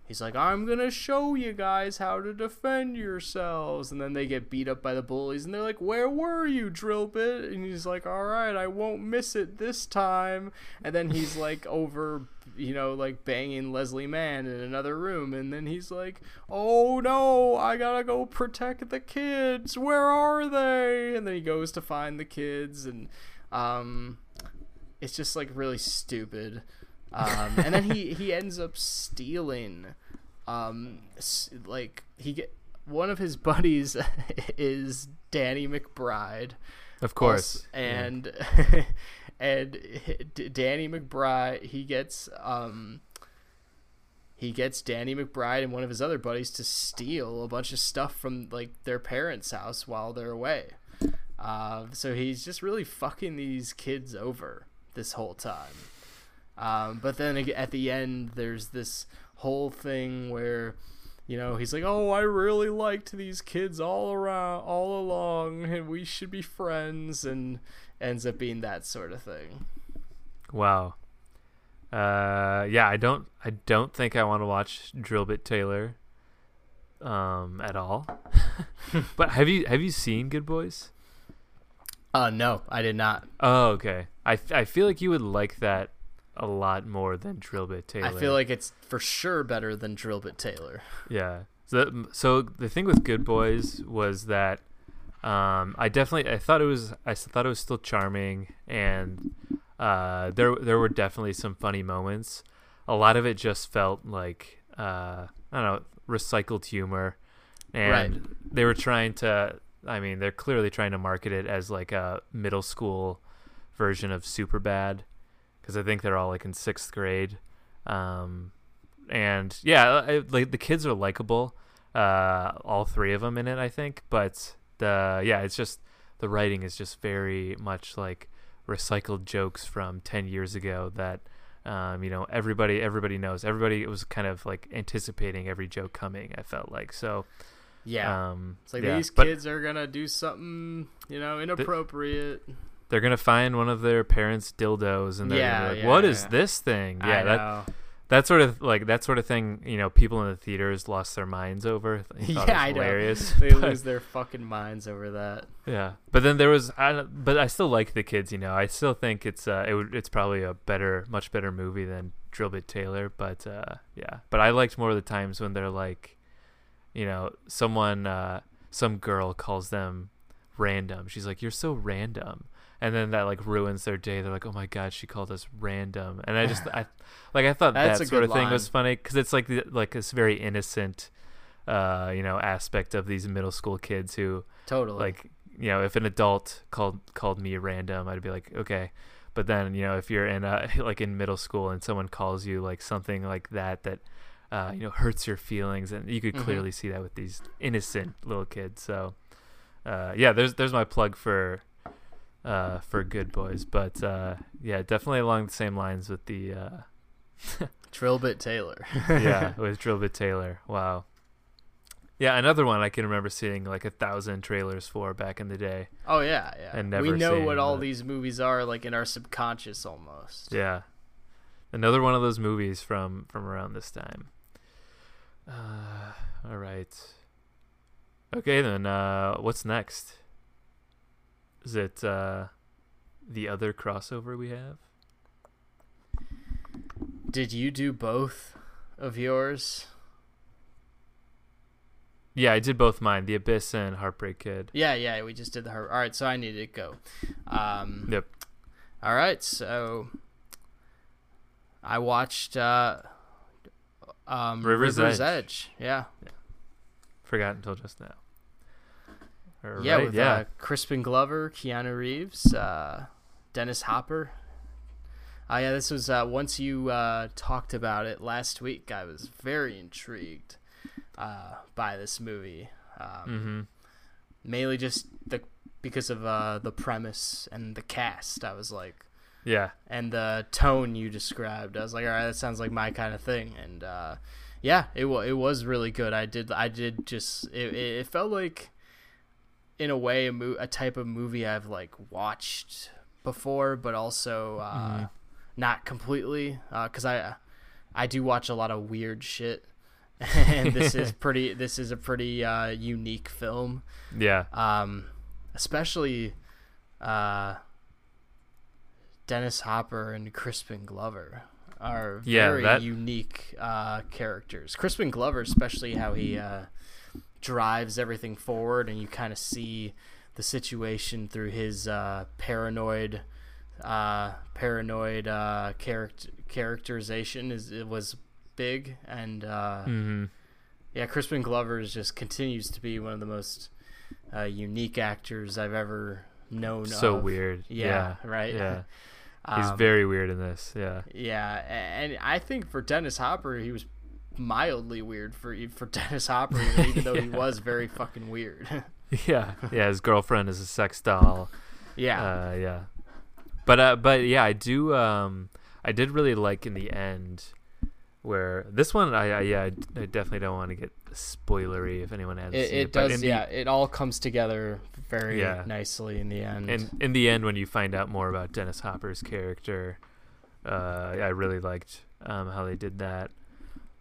he's like, I'm gonna show you guys how to defend yourselves. And then they get beat up by the bullies, and they're like, Where were you, Drillbit? And he's like, All right, I won't miss it this time. And then he's [laughs] like over you know, like banging Leslie Mann in another room, and then he's like, "Oh no, I gotta go protect the kids. Where are they?" And then he goes to find the kids, and um, it's just like really stupid. Um, and then he he ends up stealing, um, like he get one of his buddies [laughs] is Danny McBride. Of course. And [laughs] and D- Danny McBride he gets um he gets Danny McBride and one of his other buddies to steal a bunch of stuff from like their parents' house while they're away. Uh, so he's just really fucking these kids over this whole time. Um, but then at the end, there's this whole thing where, you know, he's like, "Oh, I really liked these kids all around, all along, and we should be friends," and ends up being that sort of thing. Wow. Uh, yeah, I don't. I don't think I want to watch Drillbit Taylor. Um, at all. [laughs] but have you have you seen Good Boys? Uh, no, I did not. Oh, okay. I, f- I feel like you would like that a lot more than Drillbit Taylor. I feel like it's for sure better than Drillbit Taylor. Yeah. So, so the thing with Good Boys was that um, I definitely I thought it was I thought it was still charming and uh, there there were definitely some funny moments. A lot of it just felt like uh, I don't know recycled humor, and Right. they were trying to. I mean, they're clearly trying to market it as like a middle school version of Superbad because I think they're all like in sixth grade. Um, and yeah, I, like the kids are likable, uh, all three of them in it, I think. But the yeah, it's just the writing is just very much like recycled jokes from ten years ago that. Um, you know, everybody, everybody knows. Everybody was kind of like anticipating every joke coming. I felt like so. Yeah, Um, it's like yeah. these But- kids are gonna do something, you know, inappropriate. they're gonna find one of their parents' dildos and they're Yeah, gonna be like, yeah, "What is this thing?" Yeah, I that know. that sort of like that sort of thing. You know, people in the theaters lost their minds over. [laughs] Yeah, I know. hilarious. [laughs] They but- lose their fucking minds over that. Yeah, but then there was, I, but I still like the kids. You know, I still think it's uh, it would, it's probably a better, much better movie than Drillbit Taylor. But uh, yeah, but I liked more of the times when they're like, you know, someone, uh, some girl calls them random. She's like, "You're so random," and then that like ruins their day. They're like, "Oh my god, she called us random," and I just, I, [laughs] like, I thought that sort of thing was funny because it's like the, like this very innocent, uh, you know, aspect of these middle school kids who Totally. like you know if an adult called called me random i'd be like okay but then you know if you're in a [laughs] like in middle school and someone calls you like something like that that uh, you know hurts your feelings and you could Mhm. clearly see that with these innocent little kids so uh, yeah there's there's my plug for uh, for good boys but uh, yeah definitely along the same lines with the uh, [laughs] Drillbit Taylor. [laughs] yeah [laughs] with drillbit taylor wow yeah another one i can remember seeing like a thousand trailers for back in the day Oh yeah, yeah. And never we know what all these movies are, like in our subconscious almost. Yeah. Another one of those movies from from around this time. [sighs] Uh, all right. Okay then. Uh, what's next? Is it uh, the other crossover we have? Did you do both of yours? Yeah, I did both mine. The Abyss and Heartbreak Kid. Yeah, yeah. We just did the. heart. All right, so I need to go. Um, Yep. All right, so I watched uh, um, River's River's, Edge. Edge. Yeah, Forgot until just now. All yeah, right, with yeah. Uh, Crispin Glover, Keanu Reeves, uh, Dennis Hopper. Uh, yeah, this was uh, once you uh, talked about it last week. I was very intrigued uh, by this movie. Um, mm-hmm. mainly just the because of uh, the premise and the cast. I was like, Yeah. and the tone you described. I was like, all right, that sounds like my kind of thing. And uh, yeah, it wa it was really good. I did I did just it, it felt like in a way a, mo- a type of movie I've like watched before, but also uh, Mhm. not completely because I I do watch a lot of weird shit. [laughs] and this is [laughs] pretty. This is a pretty uh, unique film Yeah. um, especially uh, Dennis Hopper and Crispin Glover. are Yeah, very that- unique uh, characters. Crispin Glover, especially how he uh, drives everything forward, and you kind of see the situation through his uh, paranoid, uh, paranoid uh, character characterization. Is it was big, and uh, hmm yeah, Crispin Glover is just continues to be one of the most uh, unique actors I've ever known. So of. weird. Yeah, right. Yeah. [laughs] He's Um, very weird in this. Yeah. Yeah, and I think for Dennis Hopper, he was mildly weird for for [laughs] Dennis Hopper, even though he [laughs] was very fucking weird. [laughs] Yeah. Yeah. His girlfriend is a sex doll. yeah, Uh, yeah. But uh, but yeah, I do. Um, I did really like in the end where this one. I, I yeah, I, I definitely don't want to get spoilery if anyone hasn't it, seen it it. does. in the- yeah, it all comes together very Yeah. nicely in the end. And in the end, when you find out more about Dennis Hopper's character, uh, I really liked um, how they did that.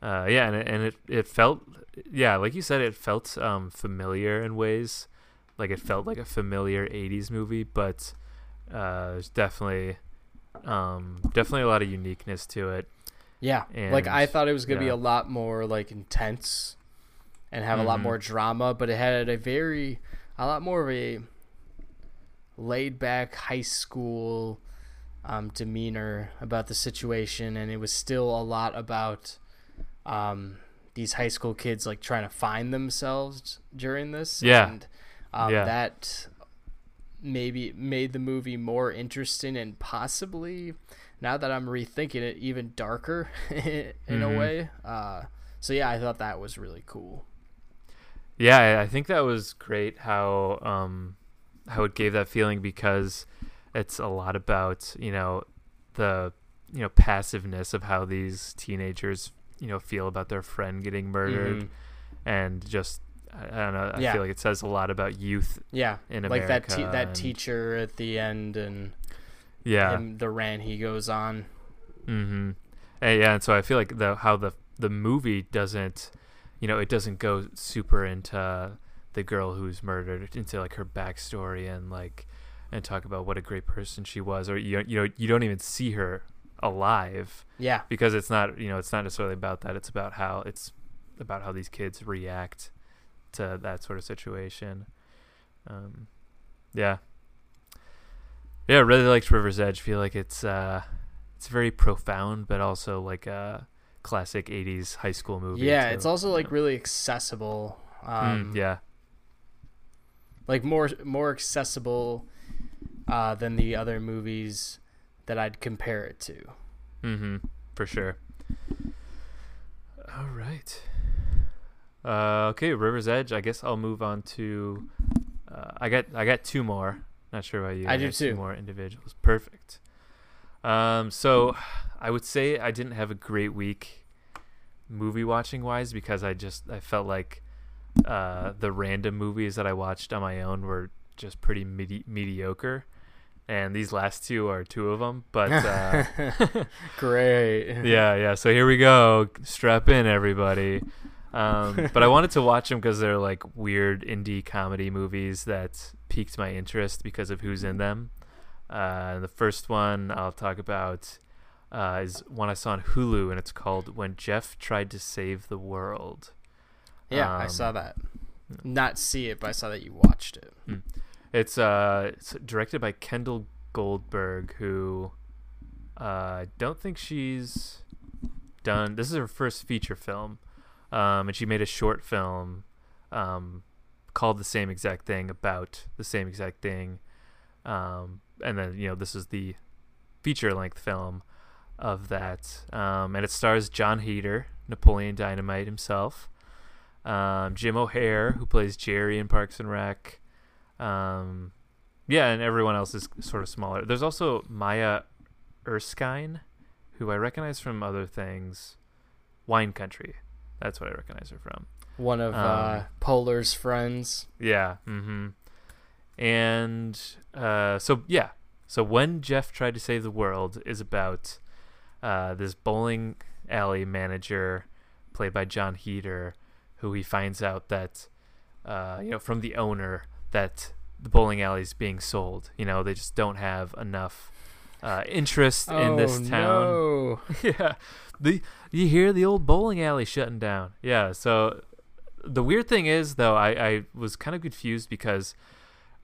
Uh, yeah, and it, and it it felt yeah, like you said, it felt um, familiar in ways. Like it felt like a familiar '80s movie, but uh, there's definitely um, definitely a lot of uniqueness to it. Yeah, like I thought it was gonna be a lot more like intense and have a lot Mhm. more drama, but it had a very a lot more of a laid back high school um, demeanor about the situation, and it was still a lot about um, these high school kids like trying to find themselves during this. Yeah. and um, Yeah. that maybe made the movie more interesting and possibly now that I'm rethinking it even darker [laughs] in a Mhm. way. Uh, so yeah, I thought that was really cool. Yeah, I- think that was great how um how it gave that feeling because it's a lot about, you know, the you know, passiveness of how these teenagers, you know, feel about their friend getting murdered Mhm. and just I don't know, I Yeah. feel like it says a lot about youth Yeah, in like that te- that and- teacher at the end and Yeah. him, the rant he goes on. Mm-hmm. And yeah, and so I feel like the how the the movie doesn't, you know, it doesn't go super into the girl who's murdered into like her backstory and like and talk about what a great person she was, or you you know you don't even see her alive Yeah, because it's not you know it's not necessarily about that. It's about how it's about how these kids react to that sort of situation. Um, yeah, yeah, I really liked River's Edge. Feel like it's uh, it's very profound, but also like a classic '80s high school movie. yeah. too. It's also like really accessible. Um, Mm, yeah, like more more accessible uh, than the other movies that I'd compare it to. mm-hmm, for sure. All right. Uh, okay, River's Edge. I guess I'll move on to. Uh, I got I got two more. Not sure about you. I do got too. more individuals. Perfect. Um, so I would say I didn't have a great week, movie watching wise, because I just I felt like uh, the random movies that I watched on my own were just pretty medi- mediocre, and these last two are two of them. But uh, [laughs] Great. yeah, yeah. So here we go. Strap in, everybody. Um, but I wanted to watch them because they're like weird indie comedy movies that piqued my interest because of who's in them. Uh, the first one I'll talk about uh, is one I saw on Hulu, and it's called "When Jeff Tried to Save the World." Yeah, I Um, saw that. Not see it, but I saw that you watched it. It's uh, it's directed by Kendall Goldberg, who uh, I don't think she's done. This is her first feature film, um, and she made a short film um, called the same exact thing about the same exact thing, um, and then you know this is the feature length film of that, um, and it stars Jon Heder, Napoleon Dynamite himself, um, Jim O'Heir, who plays Jerry in Parks and Rec. Um, yeah, and everyone else is sort of smaller. There's also Maya Erskine, who I recognize from other things. Wine Country. That's what I recognize her from. One of uh, Um, Poehler's friends. Yeah. Mm-hmm. And uh, so yeah, so when Jeff tried to save the world is about uh, this bowling alley manager, played by Jon Heder, who he finds out that uh, you know from the owner that the bowling alley is being sold. You know they just don't have enough uh, interest in this Oh, town. no. [laughs] yeah. The you hear the old bowling alley shutting down. Yeah. So the weird thing is though, I, I was kind of confused because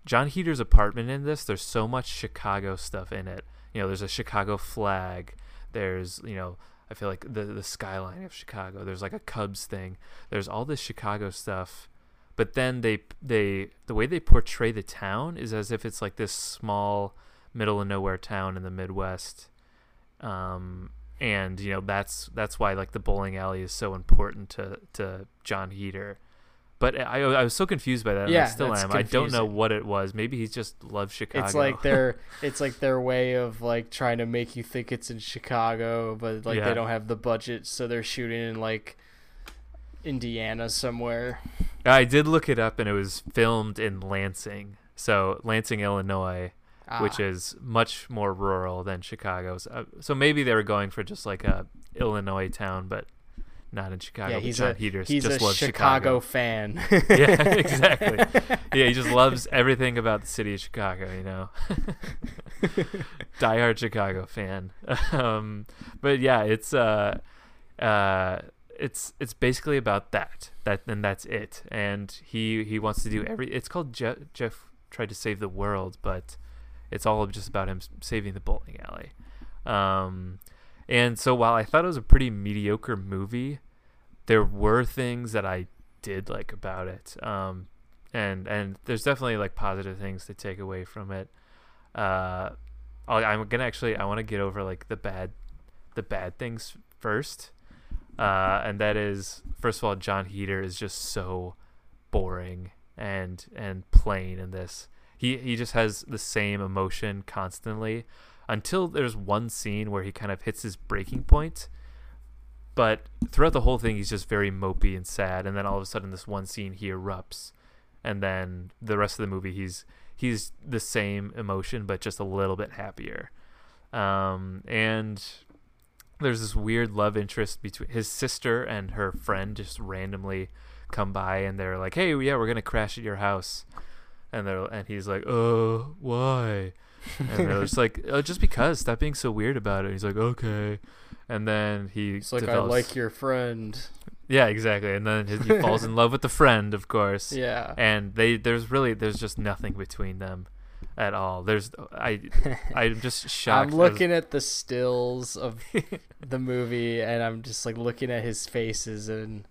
Jon Heder's apartment in this, there's so much Chicago stuff in it. You know, there's a Chicago flag. There's, you know, I feel like the the skyline of Chicago. There's like a Cubs thing. There's all this Chicago stuff. But then they they the way they portray the town is as if it's like this small middle of nowhere town in the Midwest. Um and you know that's that's why like the bowling alley is so important to to Jon Heder. But I I was so confused by that. and I Yeah, still am. I don't know what it was. Maybe he just loves Chicago. It's like their [laughs] it's like their way of like trying to make you think it's in Chicago, but like Yeah. they don't have the budget, so they're shooting in like Indiana somewhere. I did look it up, and it was filmed in Lansing, so Lansing, Illinois, which Ah. is much more rural than Chicago's. Uh, so maybe they were going for just like a Illinois town, but not in Chicago. yeah, he's Jon a Heder he's just a loves Chicago, fan. [laughs] [laughs] yeah, exactly. Yeah, he just loves everything about the city of Chicago, you know. [laughs] Diehard Chicago fan. Um, but yeah, it's uh uh it's it's basically about that. That and that's it. And he he wants to do every it's called Jeff Jeff tried to save the world, but it's all just about him saving the bowling alley. Um and so while I thought it was a pretty mediocre movie, there were things that I did like about it. Um, and and there's definitely like positive things to take away from it. Uh, I'll, I'm gonna actually I want to get over like the bad, the bad things first. Uh, and that is first of all, Jon Heder is just so boring and and plain in this. He he just has the same emotion constantly until there's one scene where he kind of hits his breaking point. But throughout the whole thing he's just very mopey and sad. And then all of a sudden this one scene he erupts. And then the rest of the movie he's he's the same emotion but just a little bit happier. Um, and there's this weird love interest between his sister and her friend just randomly come by and they're like hey yeah we're gonna crash at your house and they're and he's like oh why? And they're just like oh, just because. Stop being so weird about it. He's like okay. And then he It's like develops- I like your friend. yeah exactly. And then his, he [laughs] falls in love with the friend of course. Yeah. and they there's really there's just nothing between them at all. There's i [laughs] i'm just shocked. I'm looking at the stills of the movie, and I'm just like looking at his faces, and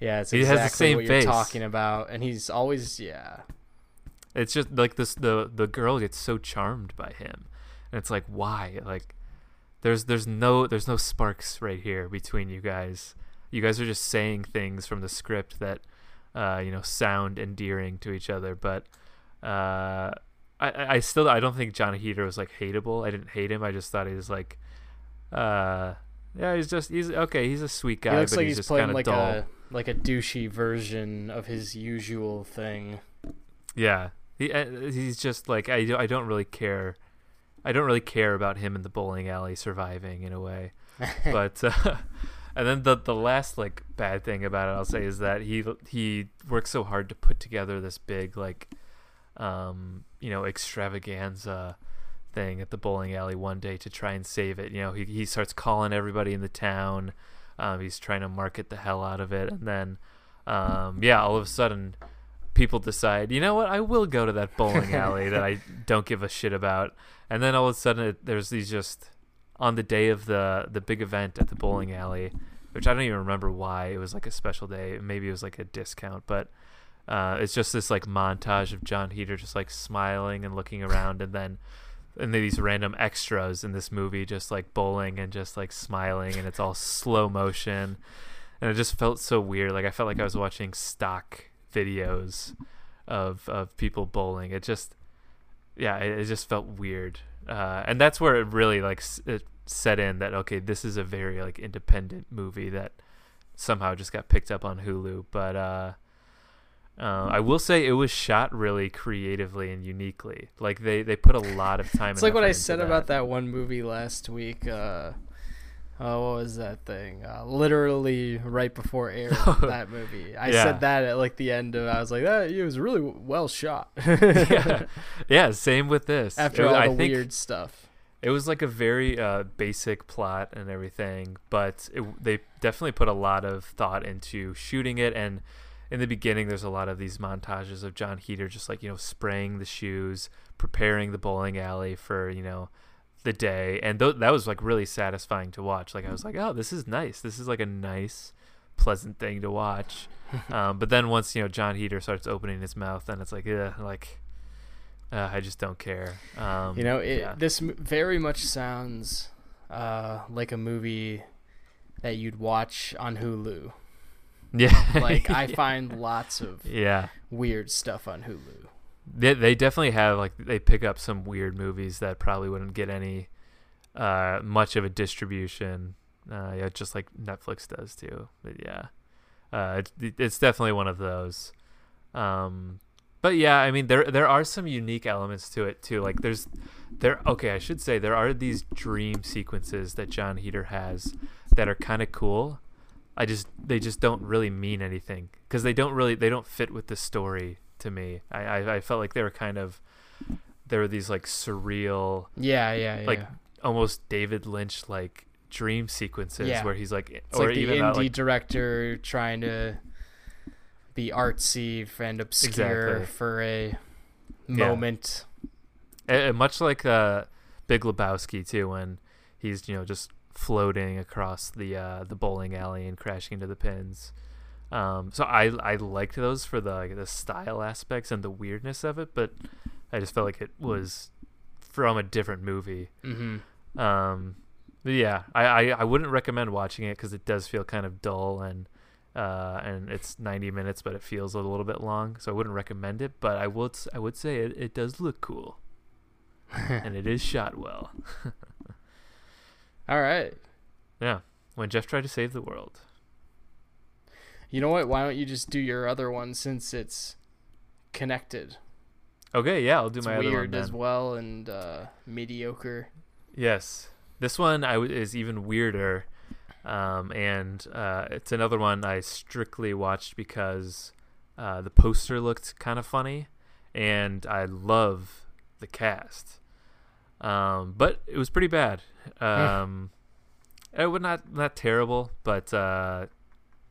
yeah, it's He exactly has the same what you're talking about, and he's always yeah. It's just like this the the girl gets so charmed by him and it's like why like there's there's no there's no sparks right here between you guys you guys are just saying things from the script that uh you know sound endearing to each other but uh I, I still I don't think Jon Heder was like hateable. I didn't hate him. I just thought he was like, uh, yeah, he's just he's okay. He's a sweet guy, he looks but like he's, he's, just playing kind of like dull. a like a douchey version of his usual thing. Yeah, he uh, he's just like I I don't really care. I don't really care about him in the bowling alley surviving in a way. [laughs] but uh, [laughs] and then the the last like bad thing about it I'll say is that he he works so hard to put together this big like um you know extravaganza thing at the bowling alley one day to try and save it. You know, he he starts calling everybody in the town. Um, he's trying to market the hell out of it, and then um, yeah, all of a sudden people decide, you know what, I will go to that bowling [laughs] alley that I don't give a shit about, and then all of a sudden it, there's these just on the day of the the big event at the bowling alley, which I don't even remember why it was like a special day. Maybe it was like a discount, but uh, it's just this like montage of Jon Heder just like smiling and looking around, and then and then these random extras in this movie just like bowling and just like smiling, and it's all slow motion, and it just felt so weird. Like I felt like I was watching stock videos of of people bowling. It just yeah, it, it just felt weird, uh, and that's where it really like it set in that okay, this is a very like independent movie that somehow just got picked up on Hulu. But uh, uh, I will say it was shot really creatively and uniquely. Like they they put a lot of time. It's like what I said about that one movie last week. Uh, oh, what was that thing? Uh, literally right before airing [laughs] that movie, I Yeah. said that at like the end of. I was like, that it was really well shot. [laughs] yeah, yeah. Same with this. [laughs] After all the weird stuff. it was like a very uh, basic plot and everything, but it, they definitely put a lot of thought into shooting it. And in the beginning, there's a lot of these montages of Jon Heder just like you know spraying the shoes, preparing the bowling alley for you know the day, and th- that was like really satisfying to watch. Like I was like, oh, this is nice. This is like a nice, pleasant thing to watch. [laughs] um, but then once you know Jon Heder starts opening his mouth, then it's like, yeah, like uh, I just don't care. Um, You know, it, yeah. this m- very much sounds uh, like a movie that you'd watch on Hulu. yeah, Like [laughs] I yeah. find lots of yeah. weird stuff on Hulu. They they definitely have like they pick up some weird movies that probably wouldn't get any uh much of a distribution. Uh yeah, just like Netflix does too. But yeah. Uh it, it's definitely one of those. Um but yeah, I mean there there are some unique elements to it too. Like there's there okay, I should say there are these dream sequences that Jon Heder has that are kind of cool. I just they just don't really mean anything because they don't really they don't fit with the story to me. I, I I felt like they were kind of there were these like surreal, Yeah, yeah, yeah. like almost David Lynch like dream sequences Yeah. where he's like it's or like the indie that, like director trying to be artsy and obscure Exactly. for a Yeah. moment. Uh, much like uh, Big Lebowski too, when he's you know just floating across the uh, the bowling alley and crashing into the pins. Um, so I I liked those for the like, the style aspects and the weirdness of it, but I just felt like it was from a different movie. Mm-hmm. Um, yeah, I, I, I wouldn't recommend watching it because it does feel kind of dull and uh, and it's 90 minutes, but it feels a little bit long. So I wouldn't recommend it. But I would I would say it, it does look cool [laughs] and it is shot well. [laughs] All right. Yeah, when Jeff tried to save the world. You know what? Why don't you just do your other one since it's connected? Okay, yeah, I'll do It's my other one weird as well and uh, mediocre. Yes, this one I w- is even weirder, um, and uh, it's another one I strictly watched because uh, the poster looked kind of funny, and I love the cast. Um, but it was pretty bad. Um, it would not not terrible, but uh,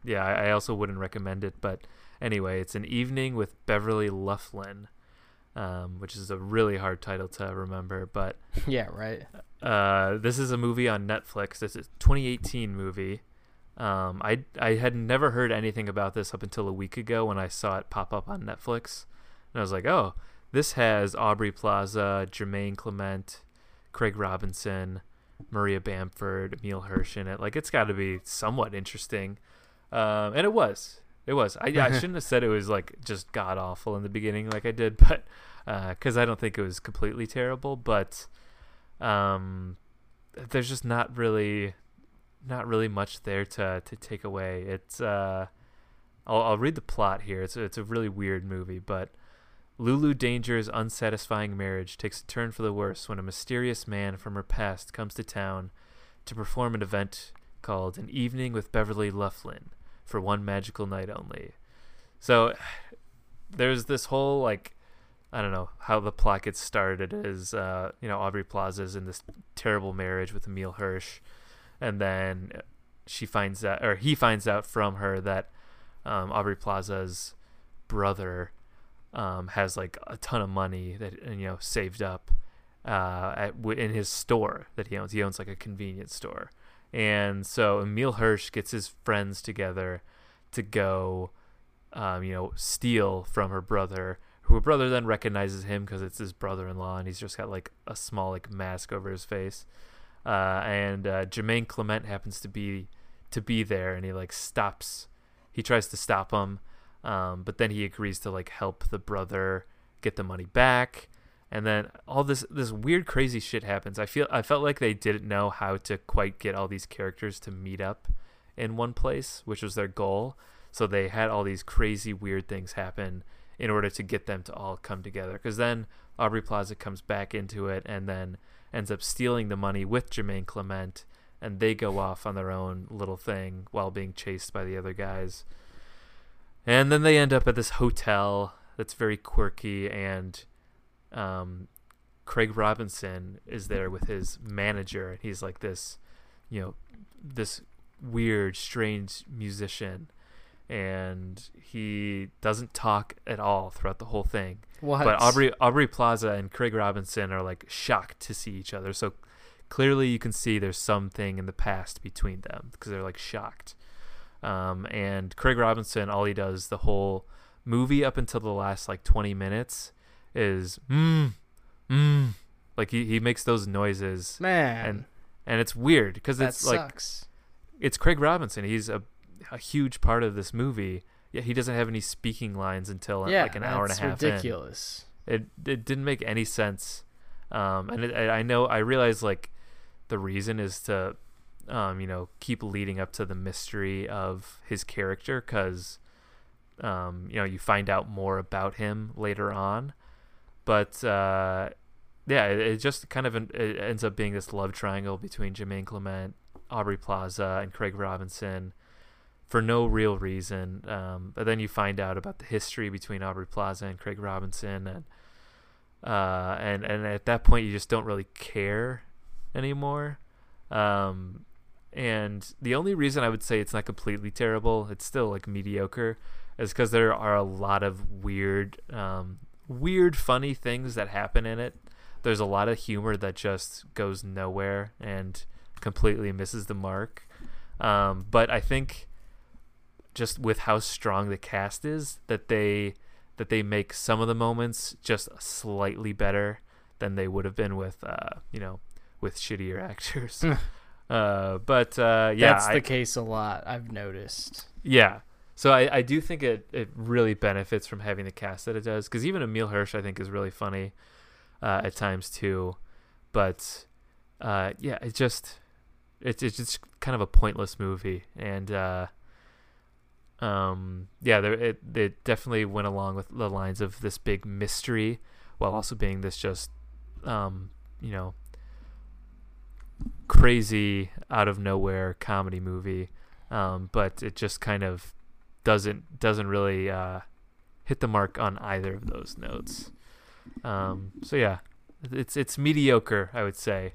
yeah, I, I also wouldn't recommend it. But anyway, it's an evening with Beverly Luff Linn, um, which is a really hard title to remember, but. [laughs] yeah, right. Uh, this is a movie on Netflix. It's a 2018 movie. Um, I I had never heard anything about this up until a week ago when I saw it pop up on Netflix, and I was like, oh, this has Aubrey Plaza, Jemaine Clement, Craig Robinson, Maria Bamford, Emile Hirsch in it. Like, it's got to be somewhat interesting, um, and it was. It was. I, I [laughs] shouldn't have said it was like just god awful in the beginning, like I did, [laughs] but because I don't think it was completely terrible, but um there's just not really not really much there to to take away it's uh I'll, I'll read the plot here it's it's a really weird movie but Lulu Danger's unsatisfying marriage takes a turn for the worse when a mysterious man from her past comes to town to perform an event called An Evening with Beverly Luff Linn for one magical night only. So [sighs] there's this whole like I don't know how the plot gets started is uh, you know Aubrey Plaza's in this terrible marriage with Emile Hirsch, and then she finds out or he finds out from her that um, Aubrey Plaza's brother um, has like a ton of money that you know saved up uh, at in his store that he owns. He owns like a convenience store, and so Emile Hirsch gets his friends together to go, um, you know, steal from her brother. Her brother then recognizes him because it's his brother-in-law, and he's just got like a small like mask over his face. Uh, and uh, Jemaine Clement happens to be to be there, and he like stops. He tries to stop him, um, but then he agrees to like help the brother get the money back. And then all this this weird crazy shit happens. I feel I felt like they didn't know how to quite get all these characters to meet up in one place, which was their goal. So they had all these crazy weird things happen in order to get them to all come together. Because then Aubrey Plaza comes back into it and then ends up stealing the money with Jemaine Clement, and they go off on their own little thing while being chased by the other guys. And then they end up at this hotel that's very quirky and um, Craig Robinson is there with his manager, and he's like this, you know, this weird, strange musician, and he doesn't talk at all throughout the whole thing. What? But Aubrey Aubrey Plaza and Craig Robinson are like shocked to see each other. So clearly, you can see there's something in the past between them because they're like shocked. Um, and Craig Robinson, all he does the whole movie up until the last like 20 minutes is mm, mm. Like he, he makes those noises, man, and and it's weird because it's like it's Craig Robinson. He's a a huge part of this movie. Yet he doesn't have any speaking lines until yeah, like an hour and a half in. ridiculous. It it didn't make any sense, um, and it, I know I realize like the reason is to, um, you know, keep leading up to the mystery of his character because, um, you know, you find out more about him later on, but uh, yeah, it, it just kind of it ends up being this love triangle between Jemaine Clement, Aubrey Plaza, and Craig Robinson for no real reason. Um, but then you find out about the history between Aubrey Plaza and Craig Robinson, and uh, and and at that point you just don't really care anymore. Um, and the only reason I would say it's not completely terrible, it's still like mediocre, is because there are a lot of weird, um, weird, funny things that happen in it. There's a lot of humor that just goes nowhere and completely misses the mark. Um, but I think just with how strong the cast is that they that they make some of the moments just slightly better than they would have been with uh, you know with shittier [laughs] actors. [laughs] uh, but uh, yeah, That's the I- case a lot. I've noticed. yeah. So I, I do think it, it really benefits from having the cast that it does because even Emile Hirsch I think is really funny uh, at times too, but uh, yeah, it just it's it's just kind of a pointless movie. And uh, um yeah there it it definitely went along with the lines of this big mystery while also being this just um you know crazy out of nowhere comedy movie. Um but it just kind of doesn't doesn't really uh hit the mark on either of those notes um so yeah it's it's mediocre i would say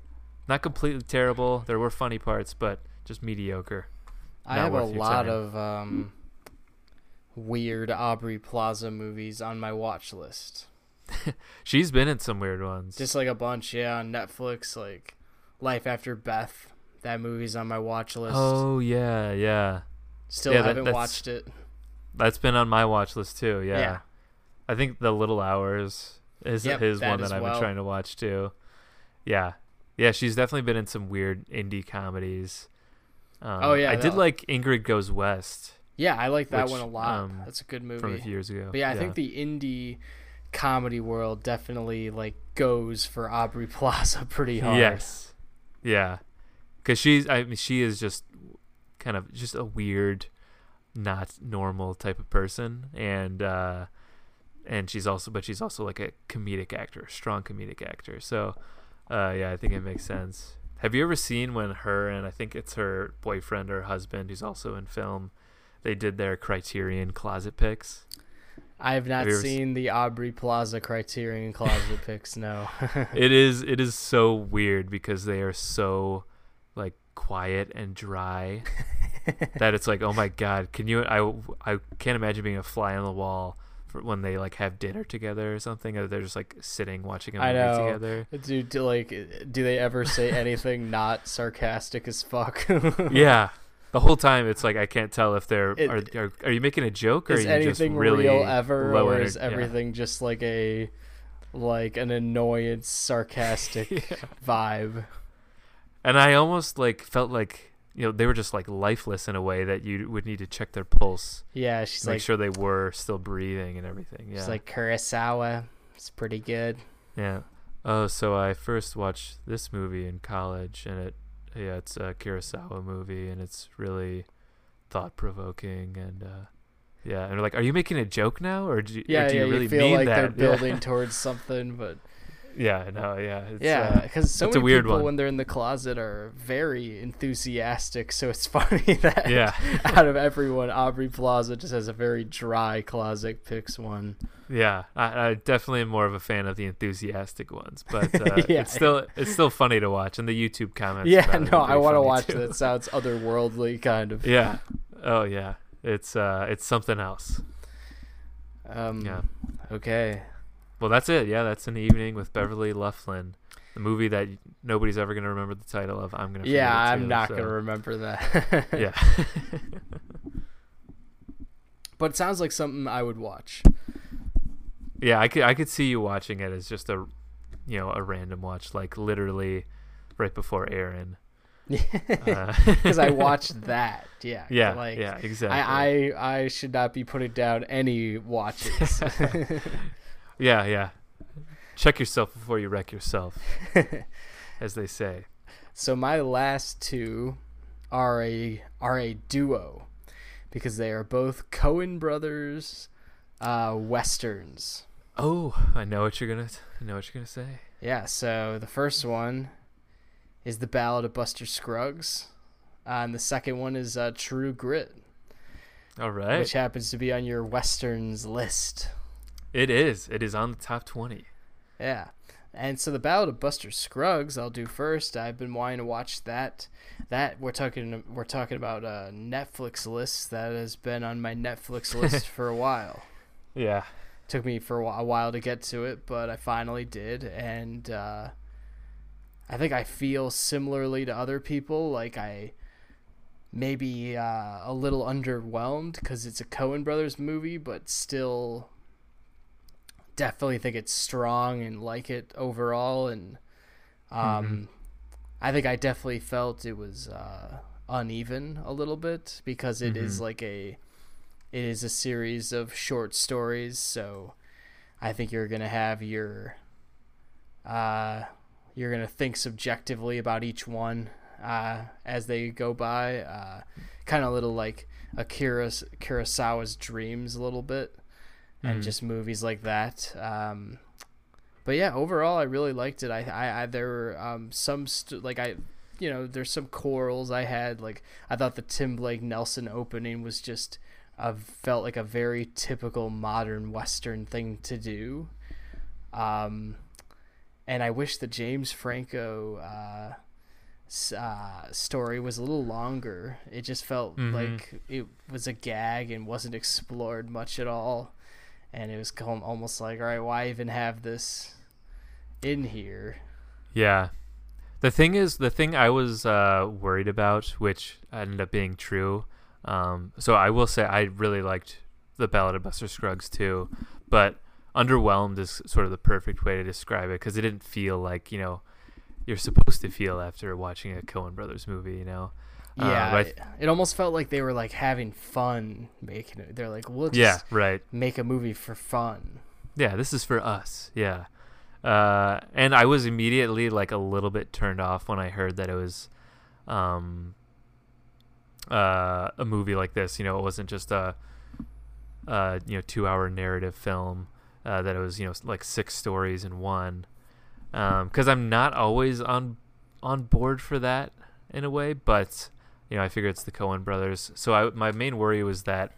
not completely terrible there were funny parts but just mediocre I have a lot time. of um, weird Aubrey Plaza movies on my watch list. [laughs] she's been in some weird ones Just like a bunch, yeah, on Netflix, like Life After Beth. That movie's on my watch list. oh yeah yeah Still yeah, haven't that's- watched it. That's been on my watch list too yeah, Yeah. i think the little hours is Yep, his that one that i've well. been trying to watch too yeah yeah she's definitely been in some weird indie comedies um, Oh, yeah, i did like ingrid goes west Yeah, I like that Which, one a lot. um, That's a good from a movie. few years ago But yeah, I think the indie comedy world definitely like goes for Aubrey [laughs] Plaza pretty hard. Yes. Yeah. Cuz she's I mean she is just kind of just a weird not normal type of person and uh and she's also but she's also like a comedic actor, a strong comedic actor. So uh yeah, I think it makes sense. Have you ever seen when her and I think it's her boyfriend or husband who's also in film they did their Criterion closet picks I have not Have you ever s- seen the Aubrey Plaza Criterion Closet picks. No. [laughs] it is it is so weird because they are so like quiet and dry [laughs] that it's like oh my god can you i i can't imagine being a fly on the wall for when they like have dinner together or something or they're just like sitting watching a movie know. together do, do like do they ever say [laughs] anything not sarcastic as fuck? [laughs] yeah the whole time it's like i can't tell if they're It- are, are, are you making a joke or is are you just anything really real ever, or is yeah. everything just like a like an annoyance, sarcastic [laughs] Yeah. vibe? and i almost like felt like you know they were just like lifeless in a way that you would need to check their pulse Yeah, she's make like sure they were still breathing and everything. Yeah. she's like Kurosawa. It's pretty good. yeah. Oh, so I first watched this movie in college, and it, yeah, it's a Kurosawa movie, and it's really thought provoking, and uh, yeah, and they're like, "Are you making a joke now, or do you, or Yeah, do yeah. you really you feel mean like that?" they're [laughs] Yeah. building towards something, but Yeah, no, yeah, it's, Yeah, uh, because so it's many a weird people one. when they're in the closet are very enthusiastic. So it's [laughs] funny that Yeah. [laughs] out of everyone, Aubrey Plaza just has a very dry closet. Picks one. Yeah, I, I definitely am more of a fan of the enthusiastic ones, but [laughs] uh, Yeah. it's still it's still funny to watch, and the YouTube comments. yeah, no, I want to watch too. that. Sounds otherworldly, kind of. Yeah. Oh yeah. It's uh it's something else. Um, Yeah. Okay. Well, that's it. Yeah, that's an evening with Beverly Luff Linn, the movie that nobody's ever gonna remember the title of. I'm gonna. forget Yeah, I'm too, not so- gonna remember that. [laughs] [laughs] Yeah. but it sounds like something I would watch. yeah, I could I could see you watching it as just a, you know, a random watch, like literally, right before Aaron. [laughs] Uh, Because I watched that. Yeah. Yeah. Like, yeah. Exactly. I, I I should not be putting down any watches. Yeah, yeah. Check yourself before you wreck yourself, [laughs] as they say. so my last two are a are a duo because they are both Coen brothers uh, westerns. Oh, I know what you're gonna. I know what you're gonna say. Yeah. So the first one is the Ballad of Buster Scruggs, uh, and the second one is uh, True Grit, All right. which happens to be on your westerns list. It is. It is on the top twenty. Yeah. And so the Ballad of Buster Scruggs, I'll do first. I've been wanting to watch that. That we're talking we're talking about a Netflix list that has been on my Netflix [laughs] list for a while. Yeah. Took me for a while to get to it, but I finally did, and uh, I think I feel similarly to other people. Like I maybe uh, a little underwhelmed because it's a Coen Brothers movie, but still definitely think it's strong and like it overall. And um, I think I definitely felt it was uh, uneven a little bit because it is Mhm. like a it is a series of short stories. So I think you're gonna have your uh, you're gonna think subjectively about each one uh, as they go by. Uh, kind of a little like Akira Kurosawa's dreams a little bit, and Mhm. just movies like that. Um, but yeah, overall, I really liked it. I, I, I there were um, some st- like I, you know, there's some corals I had. Like I thought the Tim Blake Nelson opening was just uh, felt like a very typical modern Western thing to do. Um, and I wish the James Franco uh, uh, story was a little longer. It just felt Mhm. like it was a gag and wasn't explored much at all. And it was almost like, all right, why even have this in here? Yeah. The thing is, the thing I was uh, worried about, which ended up being true. Um, so I will say I really liked the Ballad of Buster Scruggs too, but underwhelmed is sort of the perfect way to describe it because it didn't feel like you know you're supposed to feel after watching a Coen Brothers movie. You know. Uh, Yeah, but I it, almost felt like they were like having fun making it. They're like, we'll just yeah. Right. make a movie for fun. Yeah, this is for us. Yeah. Uh, and I was immediately like a little bit turned off when I heard that it was um, uh, a movie like this. You know, it wasn't just a, uh, you know, two hour narrative film, uh, that it was, you know, like six stories in one. Um, cause I'm not always on, on board for that in a way, but, you know, I figure it's the Coen brothers. So I, my main worry was that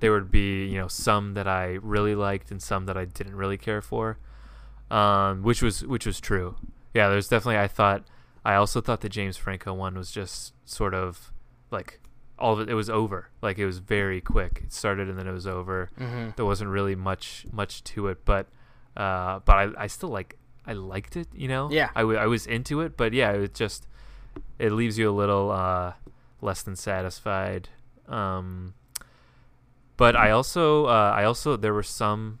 there would be you know some that I really liked and some that I didn't really care for, um, which was which was true. Yeah, there's definitely I thought I also thought the James Franco one was just sort of like all of it. It was over. Like it was very quick. It started and then it was over. Mm-hmm. There wasn't really much much to it, but uh, but I I still like I liked it. You know. Yeah. I, w- I was into it, but yeah, it just it leaves you a little uh, less than satisfied. Um, but I also uh, I also there were some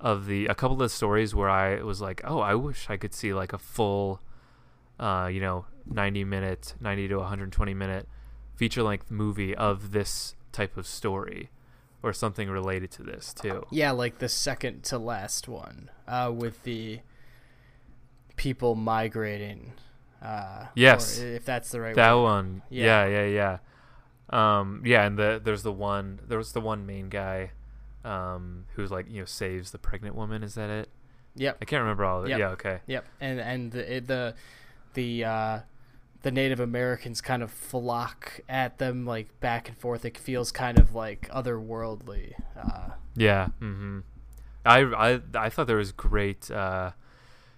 of the a couple of the stories where I was like, oh, I wish I could see like a full, uh, you know, ninety minute, ninety to one hundred twenty minute feature length movie of this type of story, or something related to this too. Yeah, like the second to last one, uh, with the people migrating. Uh, Yes. if that's the right that word. one Yeah. yeah yeah yeah um yeah and the there's the one there was the one main guy um who's like you know saves the pregnant woman is that it Yep. I can't remember all of it. Yep. Yeah, okay. Yep. And and the the the uh, the Native Americans kind of flock at them like back and forth. It feels kind of like otherworldly. Uh, Yeah. Mm-hmm. I, I I thought there was great uh,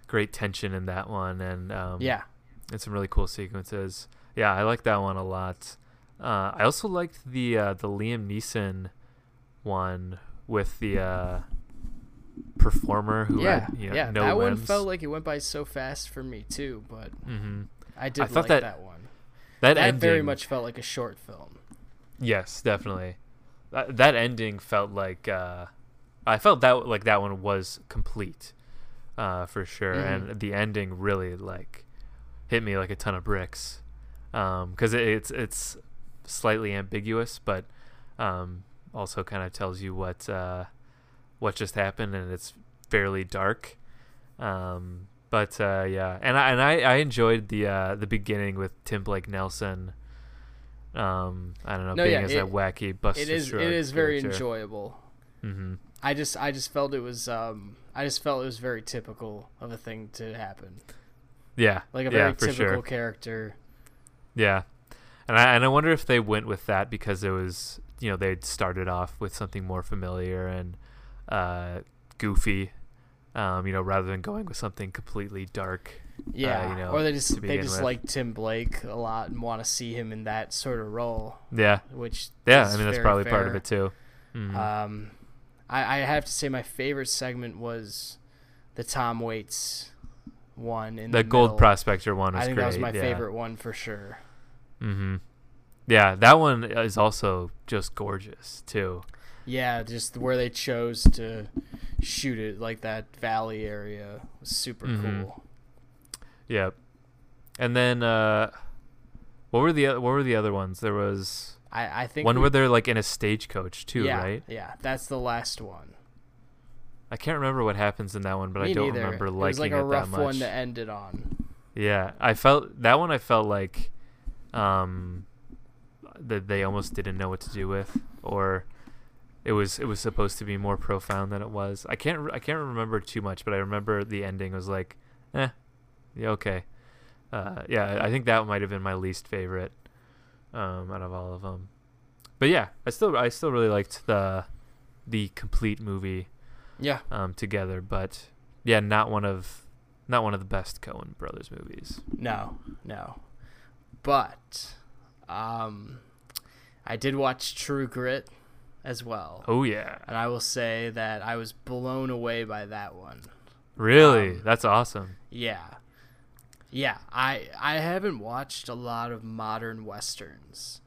great tension in that one, and um, yeah. And some really cool sequences. Yeah, I like that one a lot. Uh, I also liked the uh, the Liam Neeson one with the uh, performer who Yeah. had you know, yeah. no that one felt like it went by so fast for me too, but hmm I did I thought like that- that, one. That, That very much felt like a short film. Yes, definitely. That, that ending felt like uh, I felt that like that one was complete, uh, for sure. Mhm. And the ending really like hit me like a ton of bricks, because it, it's it's slightly ambiguous, but um, also kind of tells you what uh, what just happened, and it's fairly dark. Um, but uh, yeah, and I and I, I enjoyed the uh, the beginning with Tim Blake Nelson. Um, I don't know, No, being yeah, as it- that wacky Buster It is it Scruggs is very character. enjoyable. Mm-hmm. I just I just felt it was um I just felt it was very typical of a thing to happen. Yeah, Like a yeah, very for typical sure. character. Yeah, and I and I wonder if they went with that because it was you know they'd started off with something more familiar and uh, goofy, um, you know, rather than going with something completely dark. Yeah, you know, or they just they just with. like Tim Blake a lot and want to see him in that sort of role, Yeah, which yeah. I mean that's probably part of it too. Mhm. Um, I, I have to say my favorite segment was the Tom Waits one in the the Gold middle. Prospector one was I think great. that was my yeah. favorite one for sure. Mm-hmm. Yeah, that one is also just gorgeous too. Yeah, just where they chose to shoot it, like that valley area, was super Mhm. cool. Yep. And then uh, what were the what were the other ones? There was I, I think one we- where they're like in a stagecoach too, yeah, right? Yeah, that's the last one. I can't remember what happens in that one, but Me I don't neither. remember it liking was like a it rough that much. one to end it on. Yeah, I felt that one. I felt like um, that they almost didn't know what to do with, or it was it was supposed to be more profound than it was. I can't re- I can't remember too much, but I remember the ending was like, eh, yeah, okay, uh, yeah. I think that might have been my least favorite um, out of all of them. But yeah, I still I still really liked the the complete movie Yeah, um, together, but yeah, not one of not one of the best Coen brothers movies. no, no, but um, I did watch True Grit as well, Oh yeah, and I will say that I was blown away by that one. really? Um, That's awesome. Yeah. Yeah, I I haven't watched a lot of modern westerns,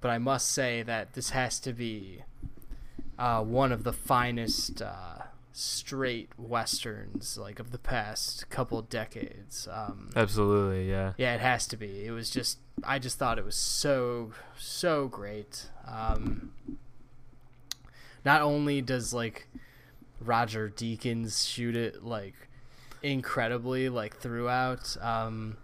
but I must say that this has to be uh, one of the finest uh, straight westerns like of the past couple decades. Um, Absolutely, yeah. yeah, it has to be. It was just I just thought it was so so great. Um, not only does like Roger Deakins shoot it like incredibly like throughout, um,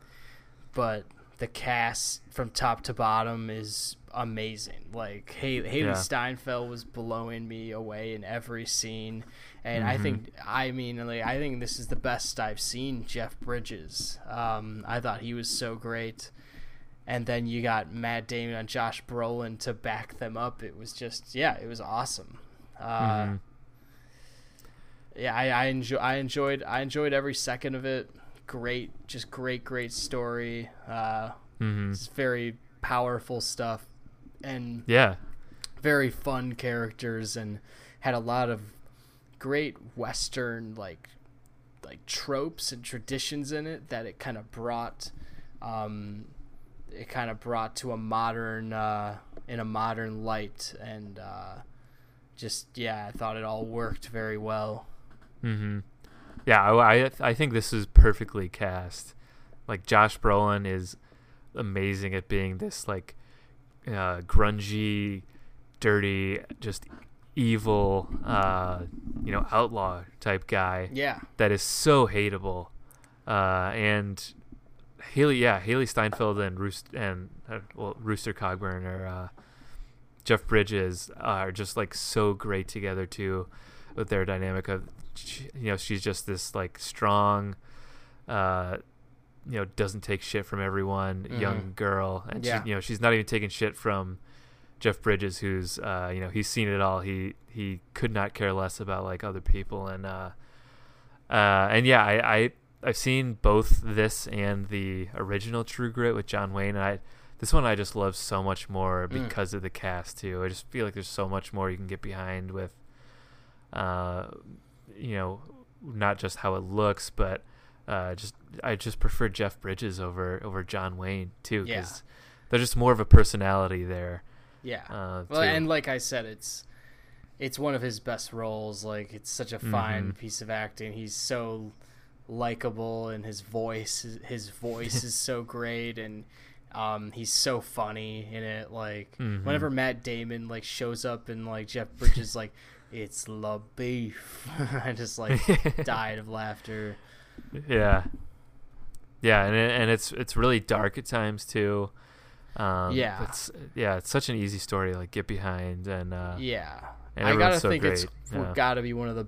but the cast from top to bottom is amazing. Like Hailee, Hailee Yeah. Steinfeld was blowing me away in every scene, and I Mhm. think I mean like I think this is the best I've seen Jeff Bridges. Um, I thought he was so great, and then you got Matt Damon and Josh Brolin to back them up. It was just yeah, it was awesome. Uh, Mhm. yeah, I, I enjoy I enjoyed I enjoyed every second of it. Great, just great, great story. Uh, Mhm. it's very powerful stuff, and Yeah. very fun characters, and had a lot of great Western like like tropes and traditions in it that it kind of brought. Um, it kind of brought to a modern uh, in a modern light, and uh, just yeah, I thought it all worked very well. Mhm. Yeah, I, I I think this is perfectly cast. Like Josh Brolin is amazing at being this like uh, grungy, dirty, just evil, uh, you know, outlaw type guy. Yeah, that is so hateable. Uh, and Hailee, yeah, Hailee Steinfeld and Roost and uh, well, Rooster Cogburn or uh, Jeff Bridges are just like so great together too. with their dynamic of, you know she's just this like strong uh you know doesn't take shit from everyone young Mhm. girl and Yeah. she you know she's not even taking shit from Jeff Bridges who's uh you know he's seen it all he he could not care less about like other people and uh uh and yeah I I I've seen both this and the original True Grit with John Wayne and I this one I just love so much more Mm. because of the cast too. I just feel like there's so much more you can get behind with uh you know not just how it looks but uh just I just prefer Jeff Bridges over over John Wayne too Yeah. cuz there's just more of a personality there. Yeah. Uh Well, too. and like I said, it's it's one of his best roles. Like it's such a fine Mhm. piece of acting. He's so likable, and his voice his voice is so [laughs] great, and um, he's so funny in it. Like Mhm. whenever Matt Damon like shows up and like Jeff Bridges like it's la beef, [laughs] I just like [laughs] died of laughter. Yeah. Yeah, and it, and it's it's really dark at times too. Um, Yeah. it's yeah, it's such an easy story to like get behind, and uh, yeah, and I gotta so think it's great. Yeah. got to be one of the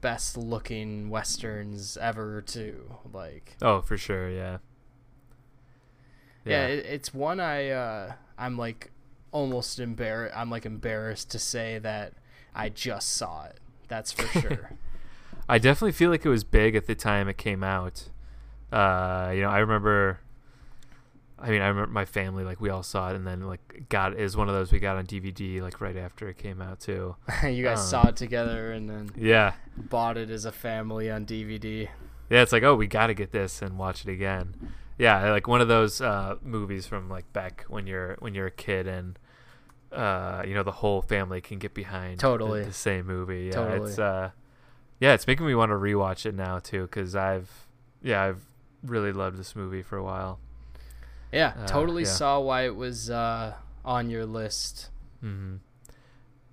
best looking westerns ever too. Like oh, for sure, yeah. yeah, it, it's one I uh, I'm like almost embarrassed. I'm like embarrassed to say that I just saw it. That's for [laughs] sure. I definitely feel like it was big at the time it came out. Uh, you know, I remember. I mean, I remember my family like we all saw it, and then like got is one of those we got on DVD like right after it came out too. [laughs] you guys Um, saw it together and then Yeah, bought it as a family on DVD. yeah. It's like oh, we got to get this and watch it again. Yeah, like one of those uh, movies from like back when you're when you're a kid and uh, you know the whole family can get behind the- Totally. the, same movie. Yeah, Totally. it's uh, yeah, it's making me want to rewatch it now too because I've yeah I've really loved this movie for a while. Yeah, Uh, totally yeah. saw why it was uh, on your list. hmm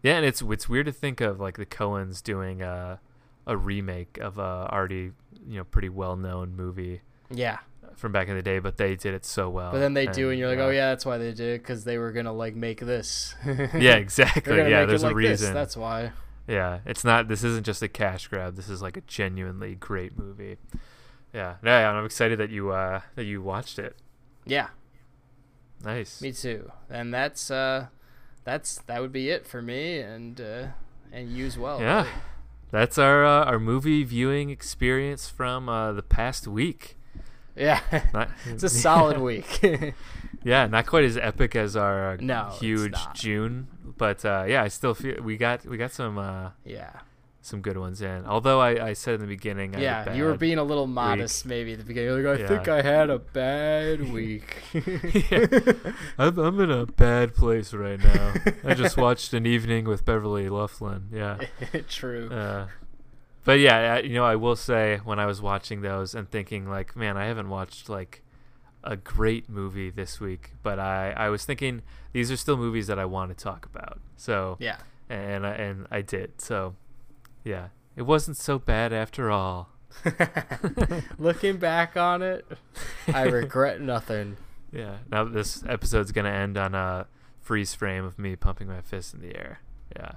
Yeah, and it's it's weird to think of like the Coens doing a a remake of a already you know pretty well known movie Yeah, from back in the day, but they did it so well. but then they do, and you're like, uh, oh yeah, that's why they did it because they were gonna like make this. [laughs] yeah, exactly. Yeah, there's a like this, reason. That's why. Yeah, it's not. This isn't just a cash grab. This is like a genuinely great movie. Yeah, yeah. I'm excited that you uh that you watched it. Yeah, Nice. me too. And that's uh, that's that would be it for me, and uh, and you as well. Yeah, right? that's our uh, our movie viewing experience from uh, the past week. yeah. Not, [laughs] it's a solid [laughs] week. [laughs] Yeah, not quite as epic as our uh, No, huge. June, but uh, yeah, I still feel we got we got some uh, yeah, some good ones in. Although I, I said in the beginning, I had a yeah. You were being a little modest maybe at the beginning. Like, I Yeah. think I had a bad [laughs] week. [laughs] Yeah. I'm, I'm in a bad place right now. I just [laughs] watched an evening with Beverly Luff Linn. Yeah. True. Uh, but yeah, I, you know, I will say when I was watching those and thinking like, man, I haven't watched like a great movie this week, but I, I was thinking these are still movies that I want to talk about. So yeah. and I, and I did. So yeah, it wasn't so bad after all. [laughs] Looking back on it, I regret nothing. [laughs] Yeah. Now this episode's gonna end on a freeze frame of me pumping my fist in the air. Yeah.